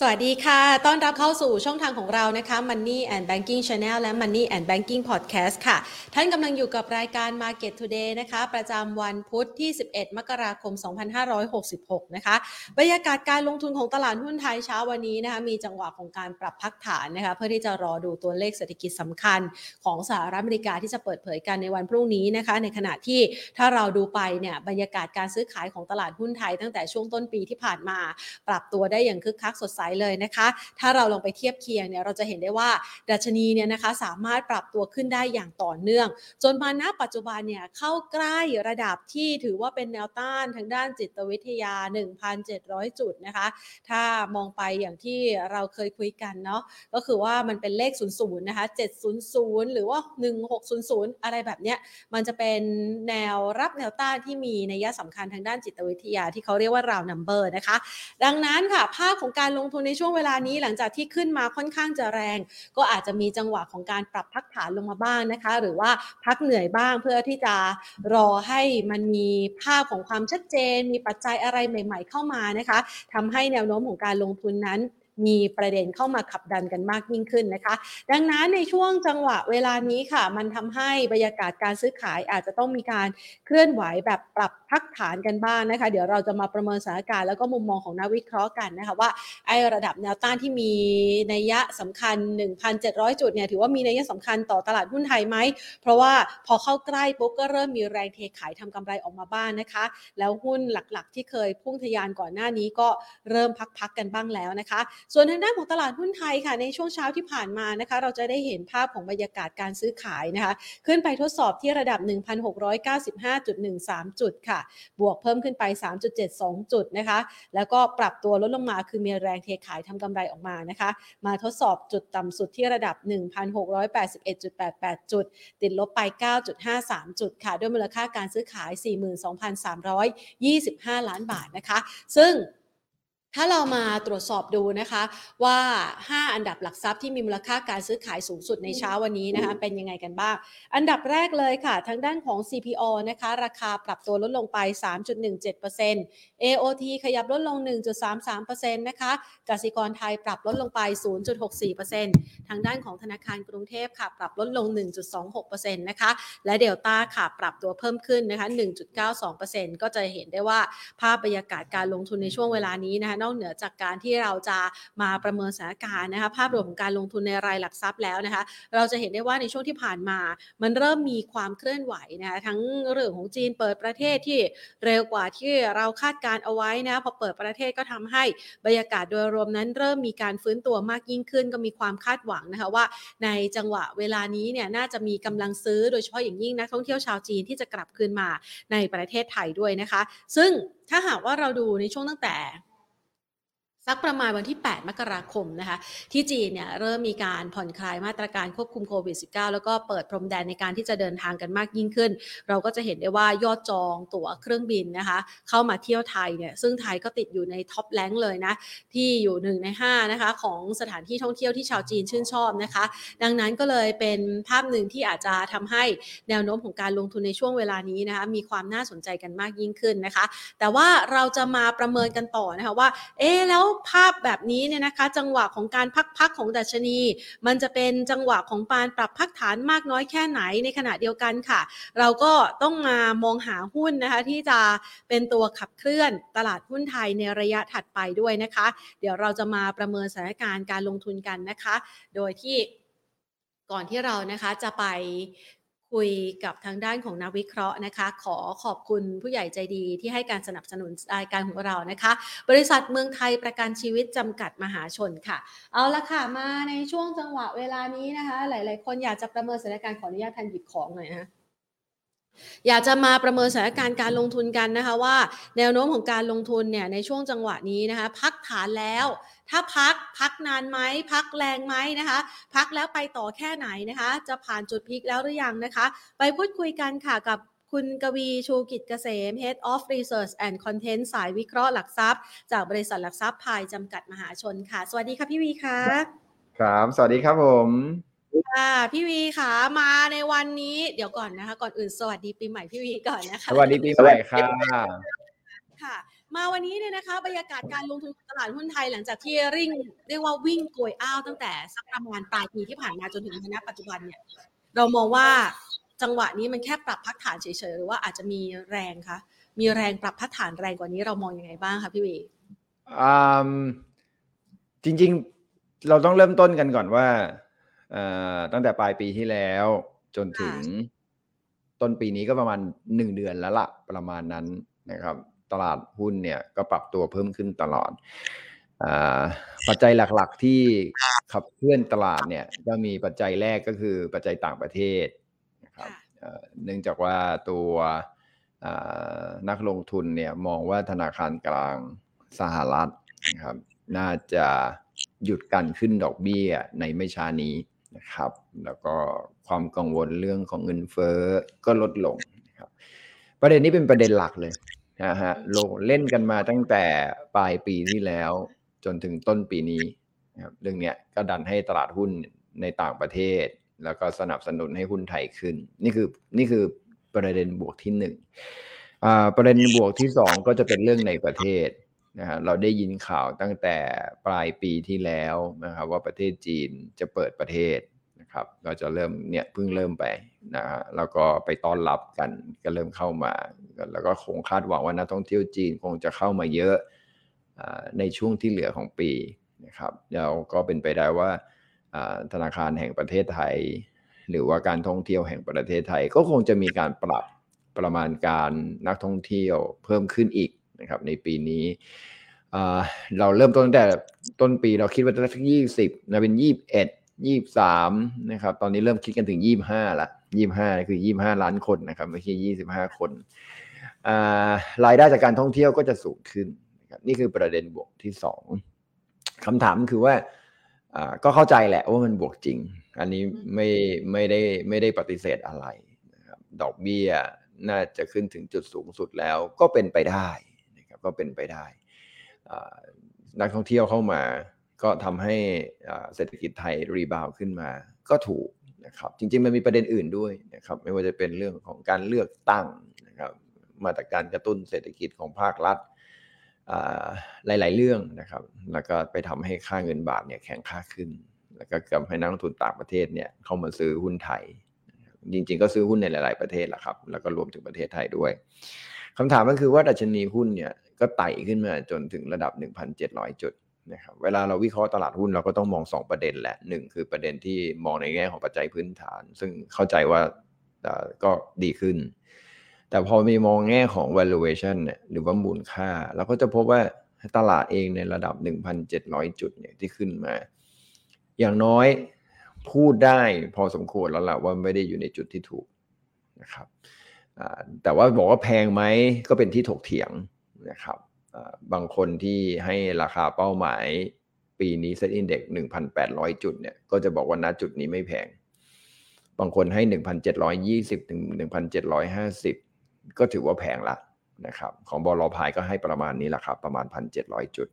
สวัสดีค่ะ ต้อนรับเข้าสู่ช่องทางของเรานะคะ Money and Banking Channel และ Money and Banking Podcast ค่ะ ท่านกำลังอยู่กับรายการ Market Today นะคะ ประจำวันพุธที่ 11 มกราคม 2566 นะคะ บรรยากาศการลงทุนของตลาดหุ้นไทยเช้าวันนี้นะคะ มีจังหวะของการปรับพักฐานนะคะ เพื่อที่จะรอดูตัวเลขเศรษฐกิจสำคัญของสหรัฐอเมริกาที่จะเปิดเผยกันในวันพรุ่งนี้นะคะ ในขณะที่ถ้าเราดูไปเนี่ย บรรยากาศการซื้อขายของตลาดหุ้นไทย ตั้งแต่ช่วงต้นปีที่ผ่านมา ปรับตัวได้อย่างคึกคักสดใสเลยนะคะ ถ้าเราลองไปเทียบเคียงเนี่ยเราจะเห็นได้ว่าดัชนีเนี่ยนะคะสามารถปรับตัวขึ้นได้อย่างต่อเนื่อง จนมาณปัจจุบันเนี่ยเข้าใกล้ระดับที่ถือว่าเป็นแนวต้านทางด้านจิตวิทยา 1,700 จุดนะคะ ถ้ามองไปอย่างที่เราเคยคุยกันเนาะก็คือว่ามันเป็นเลข 00 นะคะ 700 หรือว่า 1600 อะไรแบบเนี้ยมันจะเป็นแนวรับแนวต้านที่มีนัยสำคัญทางด้านจิตวิทยาที่เขาเรียกว่า round number นะคะ ดังนั้นค่ะ ภาพของการลงทุนในช่วงเวลานี้หลังจากที่ขึ้นมาค่อนข้างจะแรง ก็อาจจะมีจังหวะของการปรับพักฐานลงมาบ้างนะคะ หรือว่าพักเหนื่อยบ้างเพื่อที่จะรอให้มันมีภาพของความชัดเจน มีปัจจัยอะไรใหม่ ๆ เข้ามานะคะทำให้แนวโน้มของการลงทุนนั้น มีประเด็นเข้ามาขับดันกันมากยิ่งขึ้นนะคะ ดังนั้นในช่วงจังหวะเวลานี้ค่ะ มันทำให้บรรยากาศการซื้อขายอาจจะต้องมีการเคลื่อนไหวแบบปรับพักฐานกันบ้างนะคะ เดี๋ยวเราจะมาประเมินสถานการณ์แล้วก็มุมมองของนักวิเคราะห์กันนะคะว่าไอ้ระดับแนวต้านที่มีนัยสำคัญ 1,700 จุดเนี่ยถือว่ามีนัยสำคัญต่อตลาดหุ้นไทยไหม เพราะว่าพอเข้าใกล้ปุ๊บก็เริ่มมีแรงเทขายทำกำไรออกมาบ้างนะคะ แล้วหุ้นหลักๆ ที่เคยพุ่งทะยานก่อนหน้านี้ก็เริ่มพักๆกันบ้างแล้วนะคะส่วนทางด้านของตลาดหุ้นไทยค่ะในช่วงเช้าที่ผ่านมานะคะ เราจะได้เห็นภาพของบรรยากาศการซื้อขายนะคะ ขึ้นไปทดสอบที่ระดับ 1,695.13 จุดค่ะ บวกเพิ่มขึ้นไป 3.72 จุดนะคะ แล้วก็ปรับตัวลดลงมาคือมีแรงเทขายทำกำไรออกมานะคะ มาทดสอบจุดต่ำสุดที่ระดับ 1,681.88 จุด ติดลบไป 9.53 จุดค่ะ ด้วยมูลค่าการซื้อขาย 42,325 ล้านบาทนะคะ ซึ่ง ถ้าเรามาตรวจสอบดูนะคะว่า 5 อันดับหลักทรัพย์ที่มีมูลค่าการซื้อขายสูงสุดในเช้าวันนี้นะคะเป็นยังไงกันบ้าง อันดับแรกเลยค่ะ ทางด้านของ CPO นะคะราคาปรับตัวลดลงไป 3.17% AOT ขยับลดลง 1.33%นะคะกสิกรไทยปรับลดลงไป 0.64%ทางด้านของธนาคารกรุงเทพค่ะปรับลดลง 1.26%นะคะและเดลต้าค่ะปรับตัวเพิ่มขึ้นนะคะ 1.92%ก็จะเห็นได้ว่าภาพบรรยากาศการลงทุนในช่วงเวลานี้นะคะนอกเหนือจากการที่เราจะมาประเมินสถานการณ์นะคะภาพรวมของการลงทุนในรายหลักทรัพย์แล้วนะคะเราจะเห็นได้ว่าในช่วงที่ผ่านมา มันเริ่มมีความเคลื่อนไหวนะคะทั้งเรื่องของจีนเปิดประเทศที่เร็วกว่าที่เราคาดการเอาไว้นะพอเปิดประเทศก็ทำให้บรรยากาศโดยรวมนั้น เริ่มมีการฟื้นตัวมากยิ่งขึ้นก็มีความคาดหวังนะคะว่า ในจังหวะเวลานี้เนี่ยน่าจะมีกำลังซื้อโดยเฉพาะอย่างยิ่งนักท่องเที่ยวชาวจีนที่จะกลับคืนมาในประเทศไทยด้วยนะคะ ซึ่งถ้าหากว่าเราดูในช่วงตั้งแต่ สักประมาณวันที่ 8 มกราคมนะคะที่จีนเนี่ยเริ่มมีการผ่อนคลายมาตรการควบคุมโควิด -19 แล้วก็เปิดพรมแดนในการที่จะเดินทางกันมากยิ่งขึ้น เราก็จะเห็นได้ว่ายอดจองตั๋วเครื่องบินนะคะเข้ามาเที่ยวไทยเนี่ยซึ่งไทยก็ติดอยู่ในท็อปแรงเลยนะที่อยู่หนึ่งใน5นะคะของสถานที่ท่องเที่ยวที่ชาวจีนชื่นชอบนะคะ ดังนั้นก็เลยเป็นภาพหนึ่งที่อาจจะทำให้แนวโน้มของการลงทุนในช่วงเวลานี้นะคะมีความน่าสนใจกันมากยิ่งขึ้นนะคะ แต่ว่าเราจะมาประเมินกันต่อนะคะว่าเอ๊แล้วภาพแบบนี้เนี่ยนะคะ จังหวะของการพักๆของดัชนี มันจะเป็นจังหวะของการปรับพักฐานมากน้อยแค่ไหนในขณะเดียวกันค่ะ เราก็ต้องมามองหาหุ้นนะคะที่จะเป็นตัวขับเคลื่อนตลาดหุ้นไทยในระยะถัดไปด้วยนะคะ เดี๋ยวเราจะมาประเมินสถานการณ์การลงทุนกันนะคะ โดยที่ก่อนที่เรานะคะจะไป คุยกับทางด้านของนักวิเคราะห์นะคะ ขอขอบคุณผู้ใหญ่ใจดีที่ให้การสนับสนุนรายการของเรานะคะ บริษัทเมืองไทยประกันชีวิตจำกัดมหาชนค่ะ เอาละค่ะมาในช่วงจังหวะเวลานี้นะคะ หลาย ๆ คนอยากจะประเมินสถานการณ์ขออนุญาตทันหยิบของหน่อยนะคะ อยากจะมาประเมินสถานการณ์การลงทุนกันนะคะว่า แนวโน้มของการลงทุนเนี่ยในช่วงจังหวะนี้นะคะ พักฐานแล้ว ถ้าพักพักนานไหมพักแรงไหมนะคะ พักแล้วไปต่อแค่ไหนนะคะ จะผ่านจุดพีคแล้วหรือยังนะคะ ไปพูดคุยกันค่ะกับคุณกวีชูกิจเกษม Head of Research and Content สายวิเคราะห์หลักทรัพย์ จากบริษัทหลักทรัพย์พายจำกัดมหาชนค่ะ สวัสดีค่ะพี่วีค่ะ ครับ สวัสดีครับผม ค่ะพี่วีค่ะมาในวันนี้เดี๋ยวก่อนนะคะ ก่อนอื่นสวัสดีปีใหม่พี่วีก่อนนะคะสวัสดีปีใหม่ค่ะค่ะ มาวันนี้เนี่ยนะคะบรรยากาศการลงทุนตลาดหุ้นไทยหลังจากที่ริ่ง เรียกว่าวิ่งโกยอ้าวตั้งแต่สักประมาณปลายปีที่ผ่านมาจนถึงณปัจจุบันเนี่ย เรามองว่าจังหวะนี้มันแค่ปรับพักฐานเฉยๆหรือว่าอาจจะมีแรงคะมีแรงปรับพักฐานแรงกว่านี้เรามองอยังไงบ้างคะพี่วีจริง ๆ เราต้องเริ่มต้นกันก่อนว่า ตั้งแต่ปลายปีที่แล้ว จนถึงต้นปีนี้ก็ประมาณหนึ่งเดือนแล้วละประมาณนั้นนะครับ ตลาดหุ้นเนี่ยก็ปรับตัวเพิ่มขึ้นตลอดปัจจัยหลักๆที่ขับเคลื่อนตลาดเนี่ย ก็มีปัจจัยแรกก็คือปัจจัยต่างประเทศนะครับเนื่องจากว่าตัวนักลงทุนเนี่ยมองว่าธนาคารกลางสหรัฐนะครับ น่าจะหยุดการขึ้นดอกเบี้ยในไม่ช้านี้ นะครับ แล้วก็ความกังวลเรื่องของเงินเฟ้อก็ลดลงนะครับประเด็นนี้เป็นประเด็นหลักเลยนะฮะลงเล่นกันมาตั้งแต่ปลายปีที่แล้ว จนถึงต้นปีนี้นะครับเรื่องเนี้ยก็ดันให้ตลาดหุ้นในต่างประเทศ แล้วก็สนับสนุนให้หุ้นไทยขึ้น นี่คือนี่คือประเด็นบวกที่หนึ่งประเด็นบวกที่สองก็จะเป็นเรื่องในประเทศ นะฮะเราได้ยินข่าวตั้งแต่ปลายปีที่แล้วนะครับว่าประเทศจีนจะเปิดประเทศนะครับก็จะเริ่มเนี่ยเพิ่งเริ่มไปนะฮะแล้วก็ไปต้อนรับกันก็เริ่มเข้ามา แล้วก็คงคาดหวังว่านักท่องเที่ยวจีนคงจะเข้ามาเยอะในช่วงที่เหลือของปีนะครับแล้วก็เป็นไปได้ว่าธนาคารแห่งประเทศไทย หรือว่าการท่องเที่ยวแห่งประเทศไทย ก็คงจะมีการปรับประมาณการนักท่องเที่ยวเพิ่มขึ้นอีก นะครับในปีนี้เราเริ่มต้นตั้งแต่ต้นปีเราคิดว่าจะสักยี่สิบนะเป็นยี่บเอ็ดยี่สามนะครับ ตอนนี้เริ่มคิดกันถึงยี่บห้าละยี่บห้าคือยี่บห้าล้านคนนะครับ ไม่ใช่ยี่สิบห้าคนรายได้จากการท่องเที่ยวก็จะสูงขึ้นนะครับนี่คือประเด็นบวกที่สองคำถามคือว่าก็เข้าใจแหละว่ามันบวกจริง อันนี้ไม่ไม่ได้ไม่ได้ปฏิเสธอะไรนะครับดอกเบี้ยน่าจะขึ้นถึงจุดสูงสุดแล้วก็เป็นไปได้ ก็เป็นไปได้นักท่องเที่ยวเข้ามา ก็ทำให้เศรษฐกิจไทยรีบาวขึ้นมา ก็ถูกนะครับ จริงๆมันมีประเด็นอื่นด้วยนะครับ ไม่ว่าจะเป็นเรื่องของการเลือกตั้งนะครับ มาตรการกระตุ้นเศรษฐกิจของภาครัฐหลาย ๆ เรื่องนะครับ แล้วก็ไปทำให้ค่าเงินบาทเนี่ยแข็งค่าขึ้น แล้วก็ทำให้นักลงทุนต่างประเทศเนี่ยเข้ามาซื้อหุ้นไทย จริง ๆ ก็ซื้อหุ้นในหลาย ๆ ประเทศแหละครับ แล้วก็รวมถึงประเทศไทยด้วยคำถามก็คือว่าดัชนีหุ้นเนี่ย ก็ไต่ขึ้นมาจนถึงระดับ 1,700 จุดนะครับเวลาเราวิเคราะห์ตลาดหุ้นเราก็ต้องมอง 2 ประเด็นแหละหนึ่งคือประเด็นที่มองในแง่ของปัจจัยพื้นฐาน ซึ่งเข้าใจว่าก็ดีขึ้น แต่พอมีมองแง่ของ valuation เนี่ยหรือว่ามูลค่า เราก็จะพบว่าตลาดเองในระดับ 1,700 จุดเนี่ยที่ขึ้นมา อย่างน้อยพูดได้พอสมควรแล้วล่ะว่าไม่ได้อยู่ในจุดที่ถูกนะครับแต่ว่าบอกว่าแพงไหมก็เป็นที่ถกเถียง นะครับบางคนที่ให้ราคาเป้าหมายปีนี้เซ็ตอินเด็ก1,800จุดเนี่ยก็จะบอกว่าณจุดนี้ไม่แพง บางคนให้1,720ถึง1,750ก็ถือว่าแพงละนะครับ ของบอลพายก็ให้ประมาณนี้แหละครับ ประมาณ1,700จุด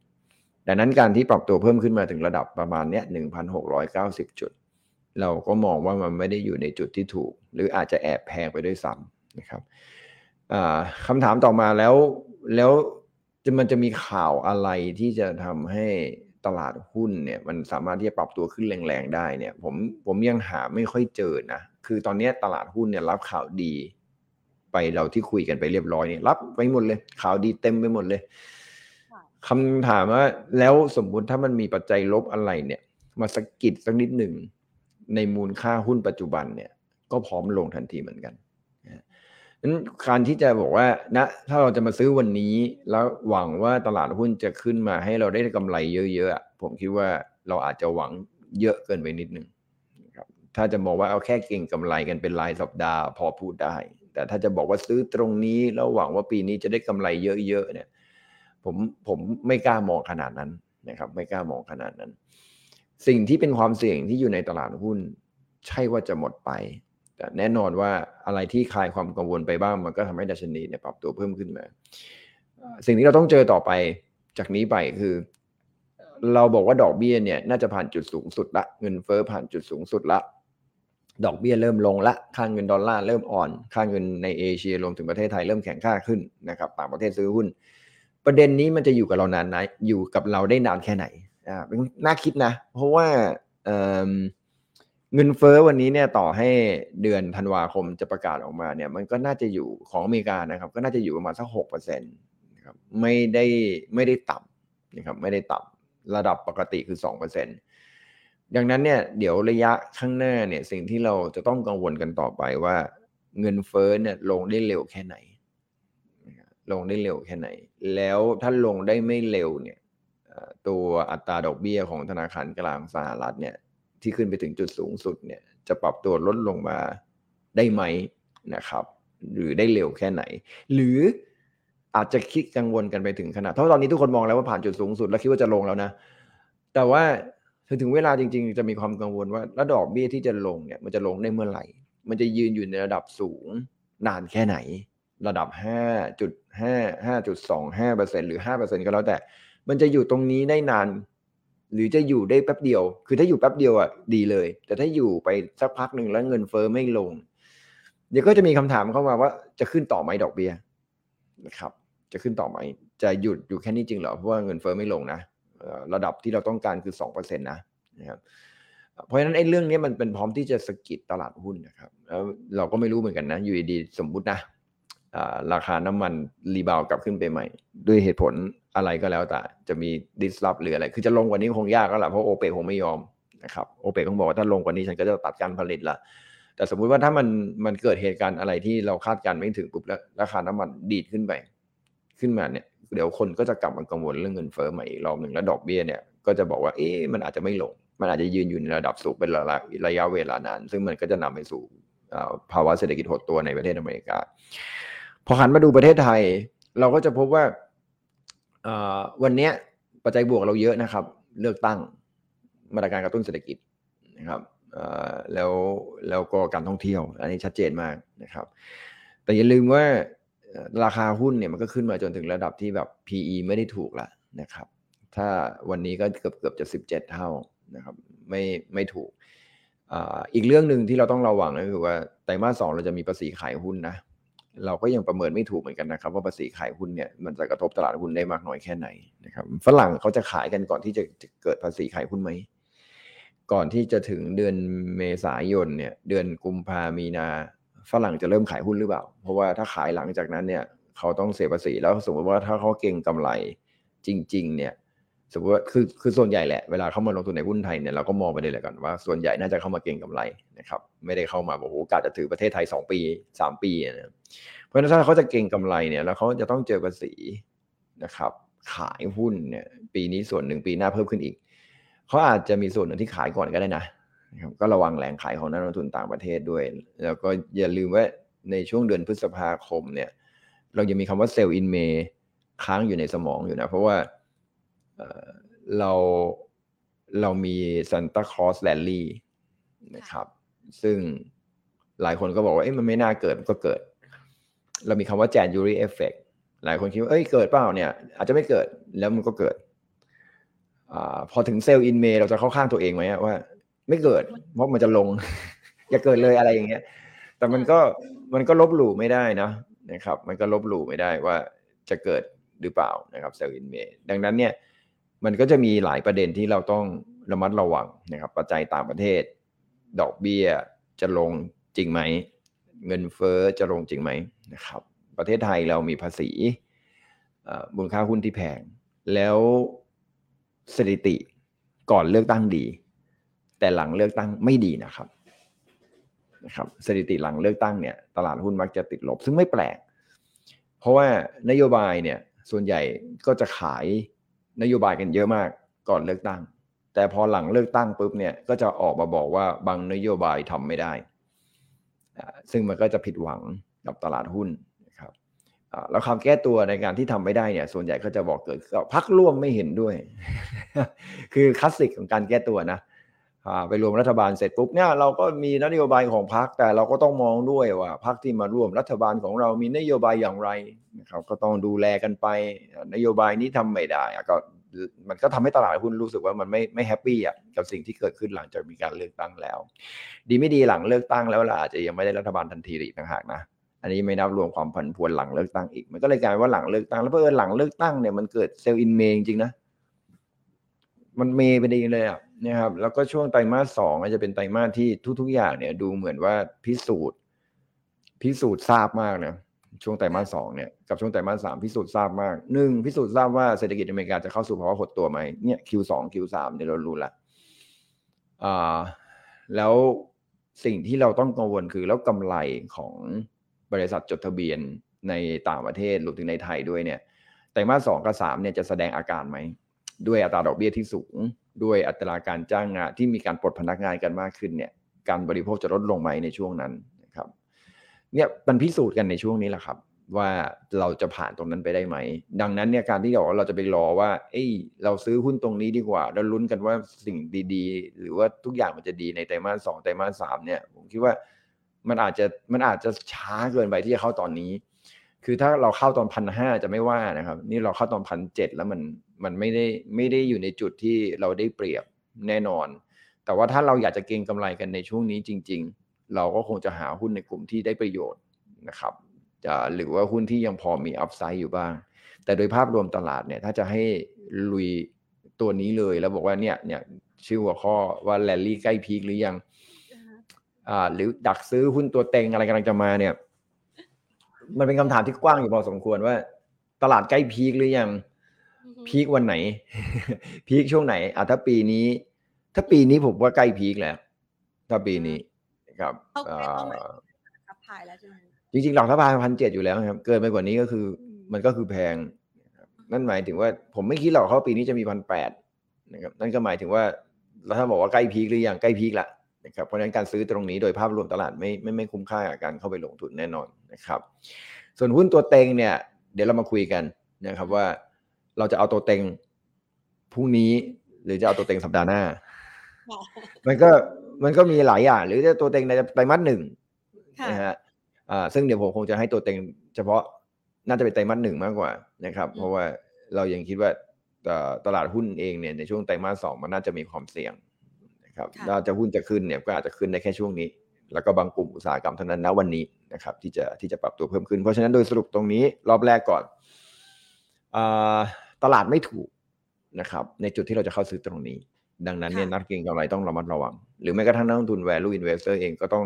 ดังนั้นการที่ปรับตัวเพิ่มขึ้นมาถึงระดับประมาณเนี้ย1,690จุด เราก็มองว่ามันไม่ได้อยู่ในจุดที่ถูก หรืออาจจะแอบแพงไปด้วยซ้ำนะครับคำถามต่อมาแล้ว แล้วจะมันจะมีข่าวอะไรที่จะทำให้ตลาดหุ้นเนี่ย มันสามารถที่จะปรับตัวขึ้นแรงๆได้เนี่ย ผมผมยังหาไม่ค่อยเจอนะ คือตอนนี้ตลาดหุ้นเนี่ยรับข่าวดี ไปเราที่คุยกันไปเรียบร้อยนี่รับไปหมดเลย ข่าวดีเต็มไปหมดเลยคำถามว่าแล้วสมมุติถ้ามันมีปัจจัยลบอะไรเนี่ย มาสกิดสักนิดหนึ่งในมูลค่าหุ้นปัจจุบันเนี่ย ก็พร้อมลงทันทีเหมือนกัน นั้นการที่จะบอกว่านะถ้าเราจะมาซื้อวันนี้ แล้วหวังว่าตลาดหุ้นจะขึ้นมาให้เราได้กำไรเยอะๆผมคิดว่าเราอาจจะหวังเยอะเกินไปนิดนึงครับถ้าจะมองว่าเอาแค่เก่งกำไรกันเป็นรายสัปดาห์พอพูดได้ แต่ถ้าจะบอกว่าซื้อตรงนี้แล้วหวังว่าปีนี้จะได้กำไรเยอะๆเนี่ย ผมผมไม่กล้ามองขนาดนั้นนะครับ ไม่กล้ามองขนาดนั้น สิ่งที่เป็นความเสี่ยงที่อยู่ในตลาดหุ้น ใช่ว่าจะหมดไป แต่แน่นอนว่าอะไรที่คลายความกังวลไปบ้างมันก็ทำให้ดัชนีเนี่ยปรับตัวเพิ่มขึ้นมา สิ่งที่เราต้องเจอต่อไปจากนี้ไปคือ เราบอกว่าดอกเบี้ยเนี่ย น่าจะผ่านจุดสูงสุดละ เงินเฟอ้อผ่านจุดสูงสุดละ ดอกเบี้ยเริ่มลงละค่าเงินดอลลาร์เริ่มอ่อนค่าเงินในเอเชียรวมถึงประเทศไทยเริ่มแข็งค่าขึ้นนะครับต่างประเทศซื้อหุ้น ประเด็นนี้มันจะอยู่กับเรานานไหนอยู่กับเราได้นานแค่ไหนอ่าเป็นน่าคิดนะ เพราะว่าเเงินเฟ้อวันนี้เนี่ยต่อให้เดือนธันวาคมจะประกาศออกมาเนี่ยมันก็น่าจะอยู่ของอเมริกานะครับ ก็น่าจะอยู่ประมาณสักหกเปอร์เซ็นต์นะครับไม่ได้ไม่ได้ต่ำนะครับไม่ได้ต่ำระดับปกติคือสองเปอร์เซ็นต์ดังนั้นเนี่ยเดี๋ยวระยะข้างหน้าเนี่ยสิ่งที่เราจะต้องกังวลกันต่อไปว่าเงินเฟ้อเนี่ยลงได้เร็วแค่ไหน ลงได้เร็วแค่ไหน แล้วถ้าลงได้ไม่เร็วเนี่ยตัวอัตราดอกเบี้ยของธนาคารกลางสหรัฐเนี่ย ที่ขึ้นไปถึงจุดสูงสุดเนี่ยจะปรับตัวลดลงมาได้ไหมนะครับ หรือได้เร็วแค่ไหน หรืออาจจะคิดกังวลกันไปถึงขนาดเพราะตอนนี้ทุกคนมองแล้วว่าผ่านจุดสูงสุดแล้วคิดว่าจะลงแล้วนะ แต่ว่าถึงเวลาจริง ๆ จะมีความกังวลว่าแล้วดอกเบี้ยที่จะลงเนี่ยมันจะลงได้เมื่อไหร่ มันจะยืนอยู่ในระดับสูงนานแค่ไหน ระดับ 5.5 5.25%หรือ5%ก็แล้วแต่ มันจะอยู่ตรงนี้ได้นาน หรือจะอยู่ได้แป๊บเดียว คือถ้าอยู่แป๊บเดียวอะดีเลย แต่ถ้าอยู่ไปสักพักหนึ่งแล้วเงินเฟอ้อไม่ลง เดี๋ยวก็จะมีคำถามเข้ามาว่าจะขึ้นต่อไหมดอกเบี้ยนะครับ จะขึ้นต่อไหม จะหยุดอยู่แค่นี้จริงเหรอ เพราะว่าเงินเฟอ้อไม่ลงนะระดับที่เราต้องการคือสองเปอร์เซ็นต์นะนะครับเพราะฉะนั้นไอ้เรื่องนี้มันเป็นพร้อมที่จะสกิดตลาดหุ้นนะครับ แล้วเราก็ไม่รู้เหมือนกันนะ อยู่ดีสมมุตินะ ราคาน้ำมันรีบาวกลับขึ้นไปใหม่ ด้วยเหตุผลอะไรก็แล้วแต่จะมีดิสลอฟหรืออะไร คือจะลงกว่านี้คงยากแล้วล่ะเพราะโอเปกคงไม่ยอมนะครับโอเปกคงบอกว่าถ้าลงกว่านี้ฉันก็จะตัดการผลิตละแต่สมมุติว่าถ้ามันมันเกิดเหตุการณ์อะไรที่เราคาดการไม่ถึงปุ๊บแล้วราคาน้ำมันดีดขึ้นไป ขึ้นมาเนี่ยเดี๋ยวคนก็จะกลับมากังวลเรื่องเงินเฟ้อใหม่อีกรอบหนึ่งแล้วดอกเบี้ยเนี่ยก็จะบอกว่าเอ๊ะมันอาจจะไม่ลง มันอาจจะยืนอยู่ในระดับสูงเป็นระยะระยะเวลานาน ซึ่งมันก็จะนำไปสู่ภาวะเศรษฐกิจหดตัวในประเทศอเมริกา พอหันมาดูประเทศไทย เราก็จะพบว่าวันนี้ปัจจัยบวกเราเยอะนะครับ เลือกตั้งมาตรการกระตุ้นเศรษฐกิจนะครับแล้วแล้วก็การท่องเที่ยว อันนี้ชัดเจนมากนะครับ แต่อย่าลืมว่าราคาหุ้นเนี่ยมันก็ขึ้นมาจนถึงระดับที่แบบ PE ไม่ได้ถูกละนะครับ ถ้าวันนี้ก็เกือบเกือบจะ17 เท่านะครับไม่ไม่ถูกอีกเรื่องหนึ่งที่เราต้องระวังก็คือว่าไตรมาสสองเราจะมีภาษีขายหุ้นนะ เราก็ยังประเมินไม่ถูกเหมือนกันนะครับ ว่าภาษีขายหุ้นเนี่ยมันจะกระทบตลาดหุ้นได้มากน้อยแค่ไหนนะครับฝรั่งเขาจะขายกันก่อนที่จะเกิดภาษีขายหุ้นไหมก่อนที่จะถึงเดือนเมษายนเนี่ย เดือนกุมภามีนาฝรั่งจะเริ่มขายหุ้นหรือเปล่า เพราะว่าถ้าขายหลังจากนั้นเนี่ย เขาต้องเสียภาษีแล้วสมมติว่าถ้าเขาเก่งกำไรจริง ๆ เนี่ย สมมติว่าคือคือส่วนใหญ่แหละเวลาเข้ามาลงทุนในหุ้นไทยเนี่ยเราก็มองไปเลยแหละก่อนว่าส่วนใหญ่น่าจะเข้ามาเก่งกำไรนะครับไม่ได้เข้ามาบอกโอ้โหกาจะถือประเทศไทย 2 ปี 3 ปีนะเพราะฉะนั้นถ้าเขาจะเก่งกำไรเนี่ยแล้วเขาจะต้องเจอภาษีนะครับ ขายหุ้นเนี่ยปีนี้ส่วนหนึ่งปีหน้าเพิ่มขึ้นอีกเขาอาจจะมีส่วนหนึ่งที่ขายก่อนก็ได้นะก็ระวังแหล่งขายของนักลงทุนต่างประเทศด้วย แล้วก็อย่าลืมว่าในช่วงเดือนพฤษภาคมเนี่ย เรายังมีคำว่า Sell in May ค้างอยู่ในสมองอยู่นะ เพราะว่า เราเรามี Santa Claus Rally นะครับ ซึ่งหลายคนก็บอกว่าเอ้ยมันไม่น่าเกิดก็เกิด เรามีคำว่า January effect หลายคนคิดว่าเอ้ยเกิดเปล่าเนี่ย อาจจะไม่เกิดแล้วมันก็เกิดอพอถึง Sell in May เราจะเข้าข้างตัวเองไหมว่า ไม่เกิด เพราะมันจะลง อย่าเกิดเลยอะไรอย่างเงี้ย แต่มันก็มันก็ลบหลู่ไม่ได้นะนะครับ มันก็ลบหลู่ไม่ได้ว่าจะเกิดหรือเปล่านะครับเซลล์อินเมย์ดังนั้นเนี่ย มันก็จะมีหลายประเด็นที่เราต้องระมัดระวังนะครับ ปัจจัยต่างประเทศ ดอกเบี้ยจะลงจริงไหม เงินเฟอ้อจะลงจริงไหมนะครับ ประเทศไทยเรามีภาษีมูลค่าหุ้นที่แพง แล้วสถิติก่อนเลือกตั้งดี แต่หลังเลือกตั้งไม่ดีนะครับนะครับสถิติหลังเลือกตั้งเนี่ยตลาดหุ้นมักจะติดลบ ซึ่งไม่แปลก เพราะว่านโยบายเนี่ยส่วนใหญ่ก็จะขาย นโยบายกันเยอะมากก่อนเลือกตั้ง แต่พอหลังเลือกตั้งปุ๊บเนี่ยก็จะออกมาบอกว่าบางนโยบายทำไม่ได้ ซึ่งมันก็จะผิดหวังกับตลาดหุ้นนะครับแล้วคำแก้ตัวในการที่ทำไม่ได้เนี่ยส่วนใหญ่ก็จะบอกเกิดพักร่วมไม่เห็นด้วย คือคลาสสิกของการแก้ตัวนะ ไปรวมรัฐบาลเสร็จปุ๊บเนี่ยเราก็มีนโยบายของพรรคแต่เราก็ต้องมองด้วยว่าพรรคที่มาร่วมรัฐบาลของเรามีนโยบายอย่างไรนะครับก็ต้องดูแลกันไป นโยบายนี้ทำไม่ได้ก็มันก็ทำให้ตลาดหุ้นรู้สึกว่ามันไม่ไม่ happy อะกับสิ่งที่เกิดขึ้นหลังจากมีการเลือกตั้งแล้ว ดีไม่ดีหลังเลือกตั้งแล้วล่ะอาจจะยังไม่ได้รัฐบาลทันทีอีกต่างหากนะอันนี้ไม่นับรวมความผันผวนหลังเลือกตั้งอีก มันก็เลยกลายว่าหลังเลือกตั้ง แล้วเผื่อหลังเลือกตั้งเนี่ยมันเกิด Sell in May จริงนะ มัน May ไปดีเลยอะนะครับแล้วก็ช่วงไตรมาสสองจะเป็นไตรมาสที่ทุก ๆ อย่างเนี่ย ดูเหมือนว่าพิสูจน์ พิสูจน์ทราบมากนะช่วงไตรมาสสองเนี่ยกับช่วงไตรมาสสามพิสูจน์ทราบมากหนึ่งพิสูจน์ทราบว่าเศรษฐกิจอเมริกาจะเข้าสู่ภาวะหดตัวไหมเนี่ย Q2 Q3 เนี่ยเรารู้ละอ่าแล้วสิ่งที่เราต้องกังวลคือแล้วกำไรของบริษัทจดทะเบียนในต่างประเทศรวมถึงในไทยด้วยเนี่ย ไตรมาสสองกับสามเนี่ยจะแสดงอาการไหม ด้วยอัตราดอกเบี้ยที่สูง ด้วยอัตราการจ้างงานที่มีการปลดพนักงานกันมากขึ้นเนี่ยการบริโภคจะลดลงไหมในช่วงนั้นนะครับเนี่ยมันพิสูจน์กันในช่วงนี้แหละครับ ว่าเราจะผ่านตรงนั้นไปได้ไหม ดังนั้นเนี่ยการที่เราเราจะไปรอว่า เอ้ยเราซื้อหุ้นตรงนี้ดีกว่า แล้วลุ้นกันว่าสิ่งดีๆ หรือว่าทุกอย่างมันจะดีในไตรมาสสองไตรมาสสามเนี่ย ผมคิดว่ามันอาจจะมันอาจจะช้าเกินไปที่จะเข้าตอนนี้ คือถ้าเราเข้าตอนพันห้าจะไม่ว่านะครับ นี่เราเข้าตอนพันเจ็ดแล้วมัน มันไม่ได้ไม่ได้อยู่ในจุดที่เราได้เปรียบแน่นอน แต่ว่าถ้าเราอยากจะเก็งกำไรกันในช่วงนี้จริง ๆ เราก็คงจะหาหุ้นในกลุ่มที่ได้ประโยชน์นะครับจะหรือว่าหุ้นที่ยังพอมีอัพไซด์อยู่บ้าง แต่โดยภาพรวมตลาดเนี่ยถ้าจะให้ลุยตัวนี้เลยแล้วบอกว่าเนี่ยเนี่ยชื่อหัวข้อว่าแลลี่ใกล้พีคหรือยังอ่าหรือดักซื้อหุ้นตัวเต็งอะไรกำลังจะมาเนี่ย มันเป็นคำถามที่กว้างอยู่พอสมควรว่า ตลาดใกล้พีคหรือยัง พีควันไหน พีคช่วงไหนอะถ้าปีนี้ ถ้าปีนี้ผมว่าใกล้พีคแล้ว ถ้าปีนี้ครับเข้าใกล้เป้าหมายอ่าทับทายแล้วใช่ไหมจริงๆหลักทัพพายพันเจ็ดอยู่แล้วครับ เกินไปกว่านี้ก็คืออืมมันก็คือแพงนะครับนั่นหมายถึงว่า ผมไม่คิดหรอกเขาปีนี้จะมีพันแปดนะครับ นั่นก็หมายถึงว่าแล้วถ้าบอกว่าใกล้พีคหรือยังใกล้พีคละนะครับเพราะฉะนั้นการซื้อตรงนี้โดยภาพรวมตลาดไม่ไม่ไม่คุ้มค่ากับการเข้าไปลงทุนแน่นอนนะครับ ส่วนหุ้นตัวเต็งเนี่ย เดี๋ยวเรามาคุยกันนะครับว่า เราจะเอาตัวเต็งพรุ่งนี้ หรือจะเอาตัวเต็งสัปดาห์หน้าค่ะมันก็มันก็มีหลายอย่างหรือจะตัวเต็งในไตรมาสหนึ่งค่ะนะฮะอ่าซึ่งเดี๋ยวผมคงจะให้ตัวเต็ง เฉพาะน่าจะเป็นไตรมาสหนึ่งมากกว่านะครับอืมเพราะว่าเรายังคิดว่าเอ่อตลาดหุ้นเองเนี่ยในช่วงไตรมาสสองมันน่าจะมีความเสี่ยงนะครับค่ะถ้าจะหุ้นจะขึ้นเนี่ยก็อาจจะขึ้นได้แค่ช่วงนี้ แล้วก็บางกลุ่มอุตสาหกรรมเท่านั้นณวันนี้นะครับ ที่จะที่จะปรับตัวเพิ่มขึ้น เพราะฉะนั้นโดยสรุปตรงนี้รอบแรกก่อนอา ตลาดไม่ถูกนะครับ ในจุดที่เราจะเข้าซื้อตรงนี้ ดังนั้นเนี่ยค่ะนักเก็งกำไรต้องระมัดระวัง หรือแม้กระทั่งนักลงทุน value investor เองก็ต้อง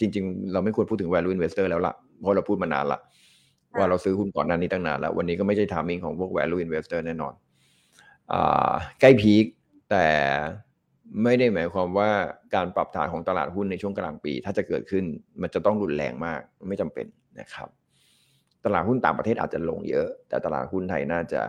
จริง ๆ เราไม่ควรพูดถึง value investor แล้วละเพราะเราพูดมานานละค่ะว่าเราซื้อหุ้นก่อนหน้านี้ตั้งนานแล้ว วันนี้ก็ไม่ใช่ timing ของพวก value investor แน่นอนอ่าใกล้พีคแต่ไม่ได้หมายความว่าการปรับฐานของตลาดหุ้นในช่วงกลางปี ถ้าจะเกิดขึ้นมันจะต้องรุนแรงมากไม่จำเป็นนะครับ ตลาดหุ้นต่างประเทศอาจจะลงเยอะ แต่ตลาดหุ้นไทยน่าจะ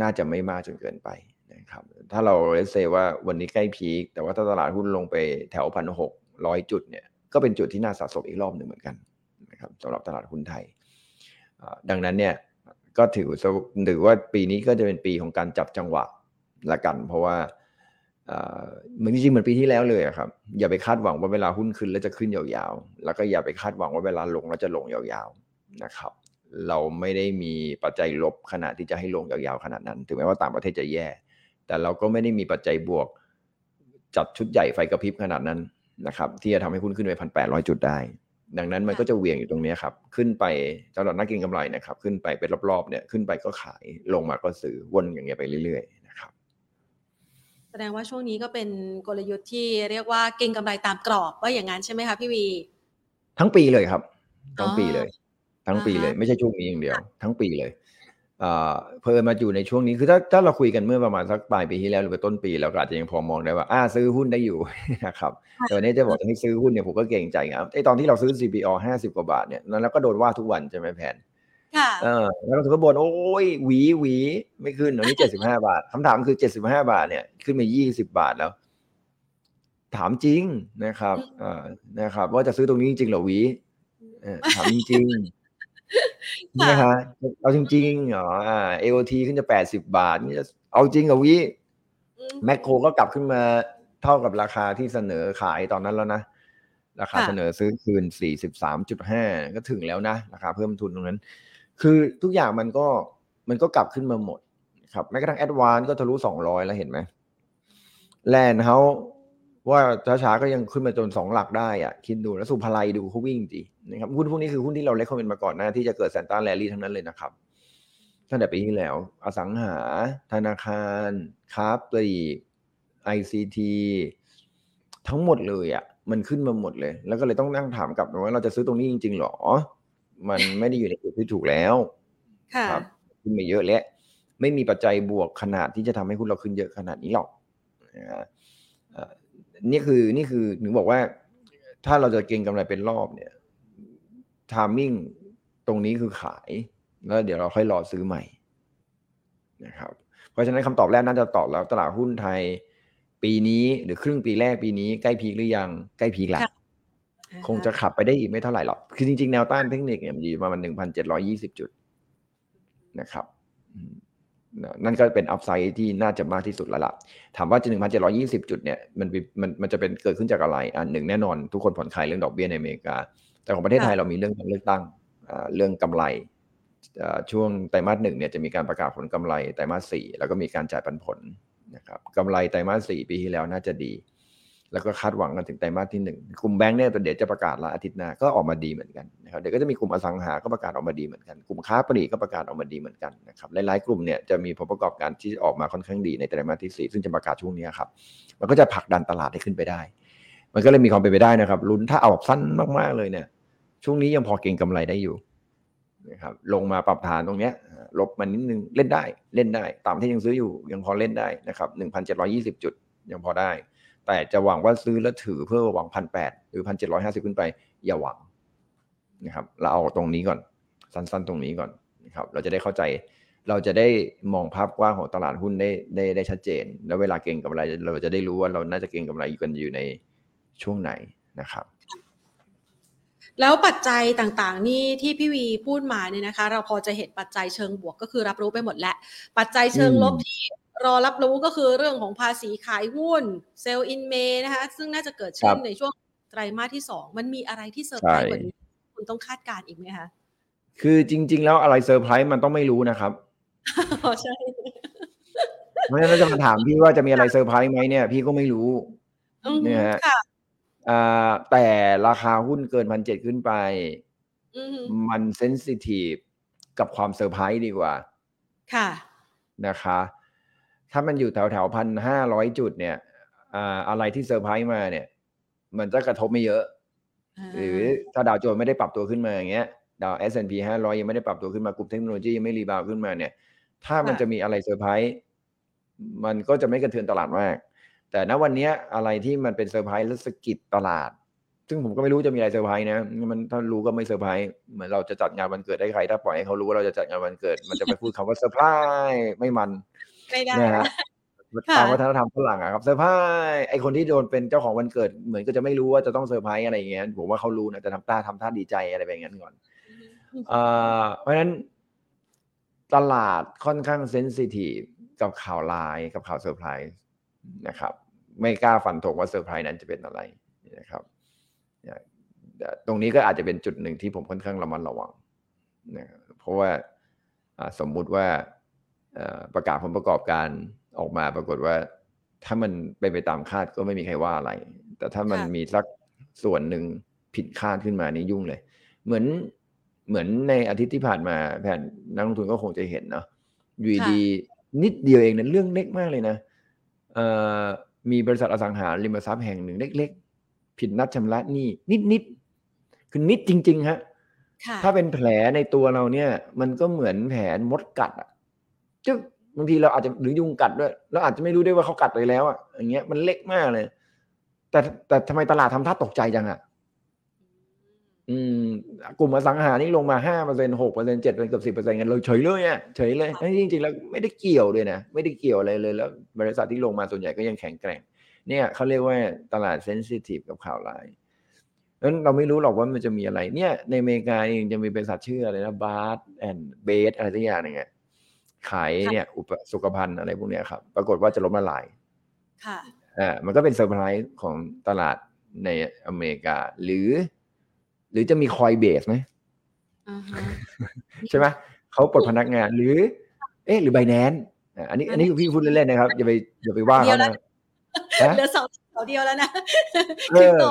น่าจะไม่มากจนเกินไปนะครับถ้าเราเลเซว่าวันนี้ใกล้พีคแต่ว่าถ้าตลาดหุ้นลงไปแถวพันหกร้อยจุดเนี่ยก็เป็นจุดที่น่าสะสมอีกรอบหนึ่งเหมือนกันนะครับสำหรับตลาดหุ้นไทย ดังนั้นเนี่ยก็ถือว่าถือว่าปีนี้ก็จะเป็นปีของการจับจังหวะละกัน เพราะว่าอ่าเหมือนจริงๆเหมือนปีที่แล้วเลยครับ อย่าไปคาดหวังว่าเวลาหุ้นขึ้นแล้วจะขึ้นยาวๆ แล้วก็อย่าไปคาดหวังว่าเวลาลงแล้วจะลงยาวๆนะครับ เราไม่ได้มีปัจจัยลบขนาดที่จะให้ลงยาวๆขนาดนั้น ถึงแม้ว่าต่างประเทศจะแย่ แต่เราก็ไม่ได้มีปัจจัยบวก จัดชุดใหญ่ไฟกระพริบขนาดนั้นนะครับ ที่จะทำให้หุ้นขึ้นไปพันแปดร้อยจุดได้ ดังนั้นมันก็จะเหวี่ยงอยู่ตรงเนี้ยครับ ขึ้นไปสำหรับนักเก็งกำไรนะครับ ขึ้นไปเป็นรอบๆเนี่ยขึ้นไปก็ขายลงมาก็ซื้อวนอย่างเงี้ยไปเรื่อยๆนะครับแสดงว่าช่วงนี้ก็เป็นกลยุทธ์ที่เรียกว่าเก็งกำไรตามกรอบว่าอย่างนั้นใช่ไหมคะพี่วี ทั้งปีเลยครับ ทั้งปีอ๋อเลย ทั้งปีเลยอ่าฮะไม่ใช่ช่วงนี้อย่างเดียว ทั้งปีเลยอ่าเพลินมาอยู่ในช่วงนี้คือถ้าถ้าเราคุยกันเมื่อประมาณสักปลายปีที่แล้วหรือว่าต้นปีเราก็อาจจะยังพอมองได้ว่าอ่าซื้อหุ้นได้อยู่นะครับแต่วันนี้จะบอกจะให้ซื้อหุ้นเนี่ยผมก็เกรงใจครับไอ้ตอนที่เราซื้อ CPO ห้าสิบกว่าบาทเนี่ยนั้นเราก็โดนว่าทุกวันใช่ไหมแผนค่ะเออแล้วเราถึงก็บ่นโอ้ยหวีหวีไม่ขึ้นวันนี้เจ็ดสิบห้าบาทคำถามคือเจ็ดสิบห้าบาทเนี่ยขึ้นมายี่สิบาทแล้ว ถามจริงนะครับอ่านะครับ ว่าจะซื้อตรงนี้จริงๆเหรอหวีเออถามจริงๆค่ะ นะฮะเอาจริงๆเหรออ่า AOT ขึ้นจะแปดสิบาทนี่จะเอาจริงเหรอหวีอืมแมคโครก็กลับขึ้นมาเท่ากับราคาที่เสนอขายตอนนั้นแล้วนะ ราคาค่ะเสนอซื้อคืน43.5ก็ถึงแล้วนะราคาเพิ่มทุนตรงนั้น คือทุกอย่างมันก็มันก็กลับขึ้นมาหมด ครับแม้กระทั่ง ADVANC ก็ทะลุ200แล้วเห็นไหม Land House ว่าช้าๆก็ยังขึ้นมาจนสองหลักได้อะคิดดูแล้วศุภาลัยดูเขาวิ่งดีนะครับหุ้นพวกนี้คือหุ้นที่เรา recommend มาก่อนหน้าที่จะเกิด Santa Rally ทั้งนั้นเลยนะครับตั้งแต่ปีที่แล้ว อสังหา ธนาคารค้าปลีกไอซีทีทั้งหมดเลยอะมันขึ้นมาหมดเลย แล้วก็เลยต้องนั่งถามกลับว่าเราจะซื้อตรงนี้จริง ๆ หรอ มันไม่ได้อยู่ในจุดที่ถูกแล้วค่ะครับขึ้นมาเยอะแล้วไม่มีปัจจัยบวกขนาดที่จะทำให้หุ้นเราขึ้นเยอะขนาดนี้หรอกนะฮะเอ่อ นี่คือนี่คือหนูบอกว่า ถ้าเราจะเก็งกำไรเป็นรอบเนี่ยทามมิ่งตรงนี้คือขาย แล้วเดี๋ยวเราค่อยรอซื้อใหม่นะครับ เพราะฉะนั้นคำตอบแรกน่าจะตอบแล้วตลาดหุ้นไทย ปีนี้หรือครึ่งปีแรกปีนี้ใกล้พีคหรือยังใกล้พีคแล้วค่ะคงจะขับไปได้อีกไม่เท่าไหร่หรอก คือจริงๆ แนวต้านเทคนิคเนี่ยมันอยู่ประมาณหนึ่งพันเจ็ดร้อยี่สิบจุดนะครับอืม นั่นก็เป็นอัพไซด์ที่น่าจะมากที่สุดแล้วล่ะ ถามว่าจะหนึ่งพันเจ็ดร้อยี่สิบจุดเนี่ยมันเป็นมันมันจะเป็นเกิดขึ้นจากอะไรอันหนึ่งแน่นอนทุกคนผ่อนคลายเรื่องดอกเบี้ยในอเมริกา แต่ของประเทศไทยค่ะเรามีเรื่องการเลือกตั้งอ่าเรื่องกำไรอ่าช่วงไตรมาสหนึ่งเนี่ยจะมีการประกาศผลกำไรไตรมาสสี่แล้วก็มีการจ่ายปันผลนะครับกำไรไตรมาสสี่ปีที่แล้วน่าจะดี แล้วก็คาดหวังกันถึงไตรมาสที่หนึ่งกลุ่มแบงก์เนี่ยเดี๋ยวจะประกาศละอาทิตย์หน้าก็ออกมาดีเหมือนกันนะครับเดี๋ยวก็จะมีกลุ่มอสังหาก็ประกาศออกมาดีเหมือนกัน กลุ่มค้าปลีกก็ประกาศออกมาดีเหมือนกันนะครับหลายๆกลุ่มเนี่ยจะมีผลประกอบการที่ออกมาค่อนข้างดีในไตรมาสที่สี่ซึ่งจะประกาศช่วงนี้ครับมันก็จะผลักดันตลาดให้ขึ้นไปได้ มันก็เลยมีความเป็นไปได้นะครับลุ้นถ้าเอาแบบสั้นมากๆเลยเนี่ยช่วงนี้ยังพอเก็งกำไรได้อยู่นะครับลงมาปรับฐานตรงเนี้ยลบมานิดนึงเล่นได้เล่นได้ตามที่ยังซื้ออยู่ยังพอเล่นได้นะครับหนึ่งพันเจ็ดร้อยี่สิบจุดยังพอได้ แต่จะหวังว่าซื้อแล้วถือเพื่อหวังพันแปดหรือพันเจ็ดร้อยห้าสิบขึ้นไป อย่าหวังนะครับ เราเอาตรงนี้ก่อน สั้นๆ ตรงนี้ก่อนนะครับ เราจะได้เข้าใจ เราจะได้มองภาพกว้างของตลาดหุ้นได้ได้ได้ชัดเจน แล้วเวลาเก็งกำไร เราจะได้รู้ว่าเราน่าจะเก็งกำไรกันอยู่ในช่วงไหนนะครับแล้วปัจจัยต่างๆ นี่ที่พี่วีพูดมาเนี่ยนะคะ เราพอจะเห็นปัจจัยเชิงบวกก็คือรับรู้ไปหมดแล้ว ปัจจัยเชิงลบที่ รอรับรู้ก็คือเรื่องของภาษีขายหุ้น Sell in May นะคะ ซึ่งน่าจะเกิดขึ้นในช่วงไตรมาสที่สองมันมีอะไรที่เซอร์ไพรส์กว่านี้คุณต้องคาดการณ์อีกไหมคะ คือจริง ๆ แล้วอะไรเซอร์ไพรส์มันต้องไม่รู้นะครับอ๋อใช่เพราะฉะนั้นจะมาถามพี่ว่าจะมีอะไรเซอร์ไพรส์ไหมเนี่ย พี่ก็ไม่รู้อือฮึเนี่ยฮะค่ะอ่าแต่ราคาหุ้นเกินพันเจ็ดขึ้นไปอือฮึมัน sensitive กับความเซอร์ไพรส์ดีกว่า ค่ะนะคะ ถ้ามันอยู่แถวแถวพันห้าร้อยจุดเนี่ยอ่าอะไรที่เซอร์ไพรส์มาเนี่ย มันจะกระทบไม่เยอะ หรือถ้าดาวโจนส์ไม่ได้ปรับตัวขึ้นมาอย่างเงี้ยDow S&P 500 ยังไม่ได้ปรับตัวขึ้นมากลุ่มเทคโนโลยียังไม่ rebound ขึ้นมาเนี่ย ถ้ามันค่ะจะมีอะไรเซอร์ไพรส์มันก็จะไม่กระเทือนตลาดมาก แต่ณวันเนี้ยอะไรที่มันเป็นเซอร์ไพรส์แล้วสะกิดตลาด ซึ่งผมก็ไม่รู้จะมีอะไรเซอร์ไพรส์นะมันถ้ารู้ก็ไม่เซอร์ไพรส์เหมือนเราจะจัดงานวันเกิดให้ใคร ถ้าปล่อยให้เขารู้ว่าเราจะจัดงานวันเกิด มันจะไปพูดคำว่าเซอร์ไพรส์ไม่มัน ไม่ได้นะฮะค่ะตามวัฒนธรรมฝรั่งอะครับเซอร์ไพรส์ไอคนที่โดนเป็นเจ้าของวันเกิดเหมือนก็จะไม่รู้ว่าจะต้องเซอร์ไพรส์อะไรอย่างเงี้ยผมว่าเขารู้นะแต่ทำท่าทำท่าดีใจอะไรแบบนั้นก่อนเอ่อเพราะฉะนั้นตลาดค่อนข้าง sensitive กับข่าวร้ายกับข่าวเซอร์ไพรส์นะครับ ไม่กล้าฟันธงว่าเซอร์ไพรส์นั้นจะเป็นอะไรนะครับตรงนี้ก็อาจจะเป็นจุดหนึ่งที่ผมค่อนข้างระมัดระวังนะครับเพราะว่าอ่าสมมุติว่าเอ่อ ประกาศผลประกอบการออกมาปรากฏว่า ถ้ามันเป็นไปตามคาดก็ไม่มีใครว่าอะไร แต่ถ้ามันค่ะมีสักส่วนหนึ่งผิดคาดขึ้นมานี่ยุ่งเลย เหมือนเหมือนในอาทิตย์ที่ผ่านมาแผนนักลงทุนก็คงจะเห็นเนาะอยูดีๆนิดเดียวเองนะเรื่องเล็กมากเลยนะเอ่อมีบริษัทอสังหาริมทรัพย์แห่งหนึ่งเล็ก ๆ ผิดนัดชำระหนี้นิดๆคือนิดจริง ๆฮะค่ะถ้าเป็นแผลในตัวเราเนี่ย มันก็เหมือนแผลมดกัดอะ จึ๊กบางทีเราอาจจะหรือยุงกัดด้วยเราอาจจะไม่รู้ด้วยว่าเขากัดไปแล้วอะอย่างเงี้ยมันเล็กมากเลย แต่แต่ทำไมตลาดทำท่าตกใจจังอะอืมกลุ่มอสังหานี่ลงมาห้าเปอร์เซ็นต์หกเปอร์เซ็นต์เจ็ดเปอร์เซ็นต์เกือบสิบเปอร์เซ็นต์กันเลยเฉยเลยอะเฉยเลยทั้งที่จริงๆแล้วไม่ได้เกี่ยวเลยนะไม่ได้เกี่ยวอะไรเลยแล้ว บริษัทที่ลงมาส่วนใหญ่ก็ยังแข็งแกร่ง เนี่ยเขาเรียกว่าตลาด sensitive กับข่าวร้ายนั้นเราไม่รู้หรอกว่ามันจะมีอะไร เนี่ย ในอเมริกาเองจะมีบริษัทชื่ออะไรนะ Bath and Bed อะไรสักอย่างหนึ่งอะ ขายเนี่ยอุปสุขภัณฑ์อะไรพวกเนี้ยครับ ปรากฏว่าจะล้มละลาย ค่ะอ่ามันก็เป็นเซอร์ไพรส์ของตลาดในอเมริกา หรือ หรือจะมีคอยเบสไหมอ่าฮะใช่ไหมเขาปลดพนักงานหรือ เอ๊ะหรือไบแนนอันนี้ อันนี้พี่พูดเล่นๆนะครับอย่าไปอย่าไปว่าเดี๋ยเขาวนะนะเหลือเสาเสาเดียวแล้วนะเอคริปอโต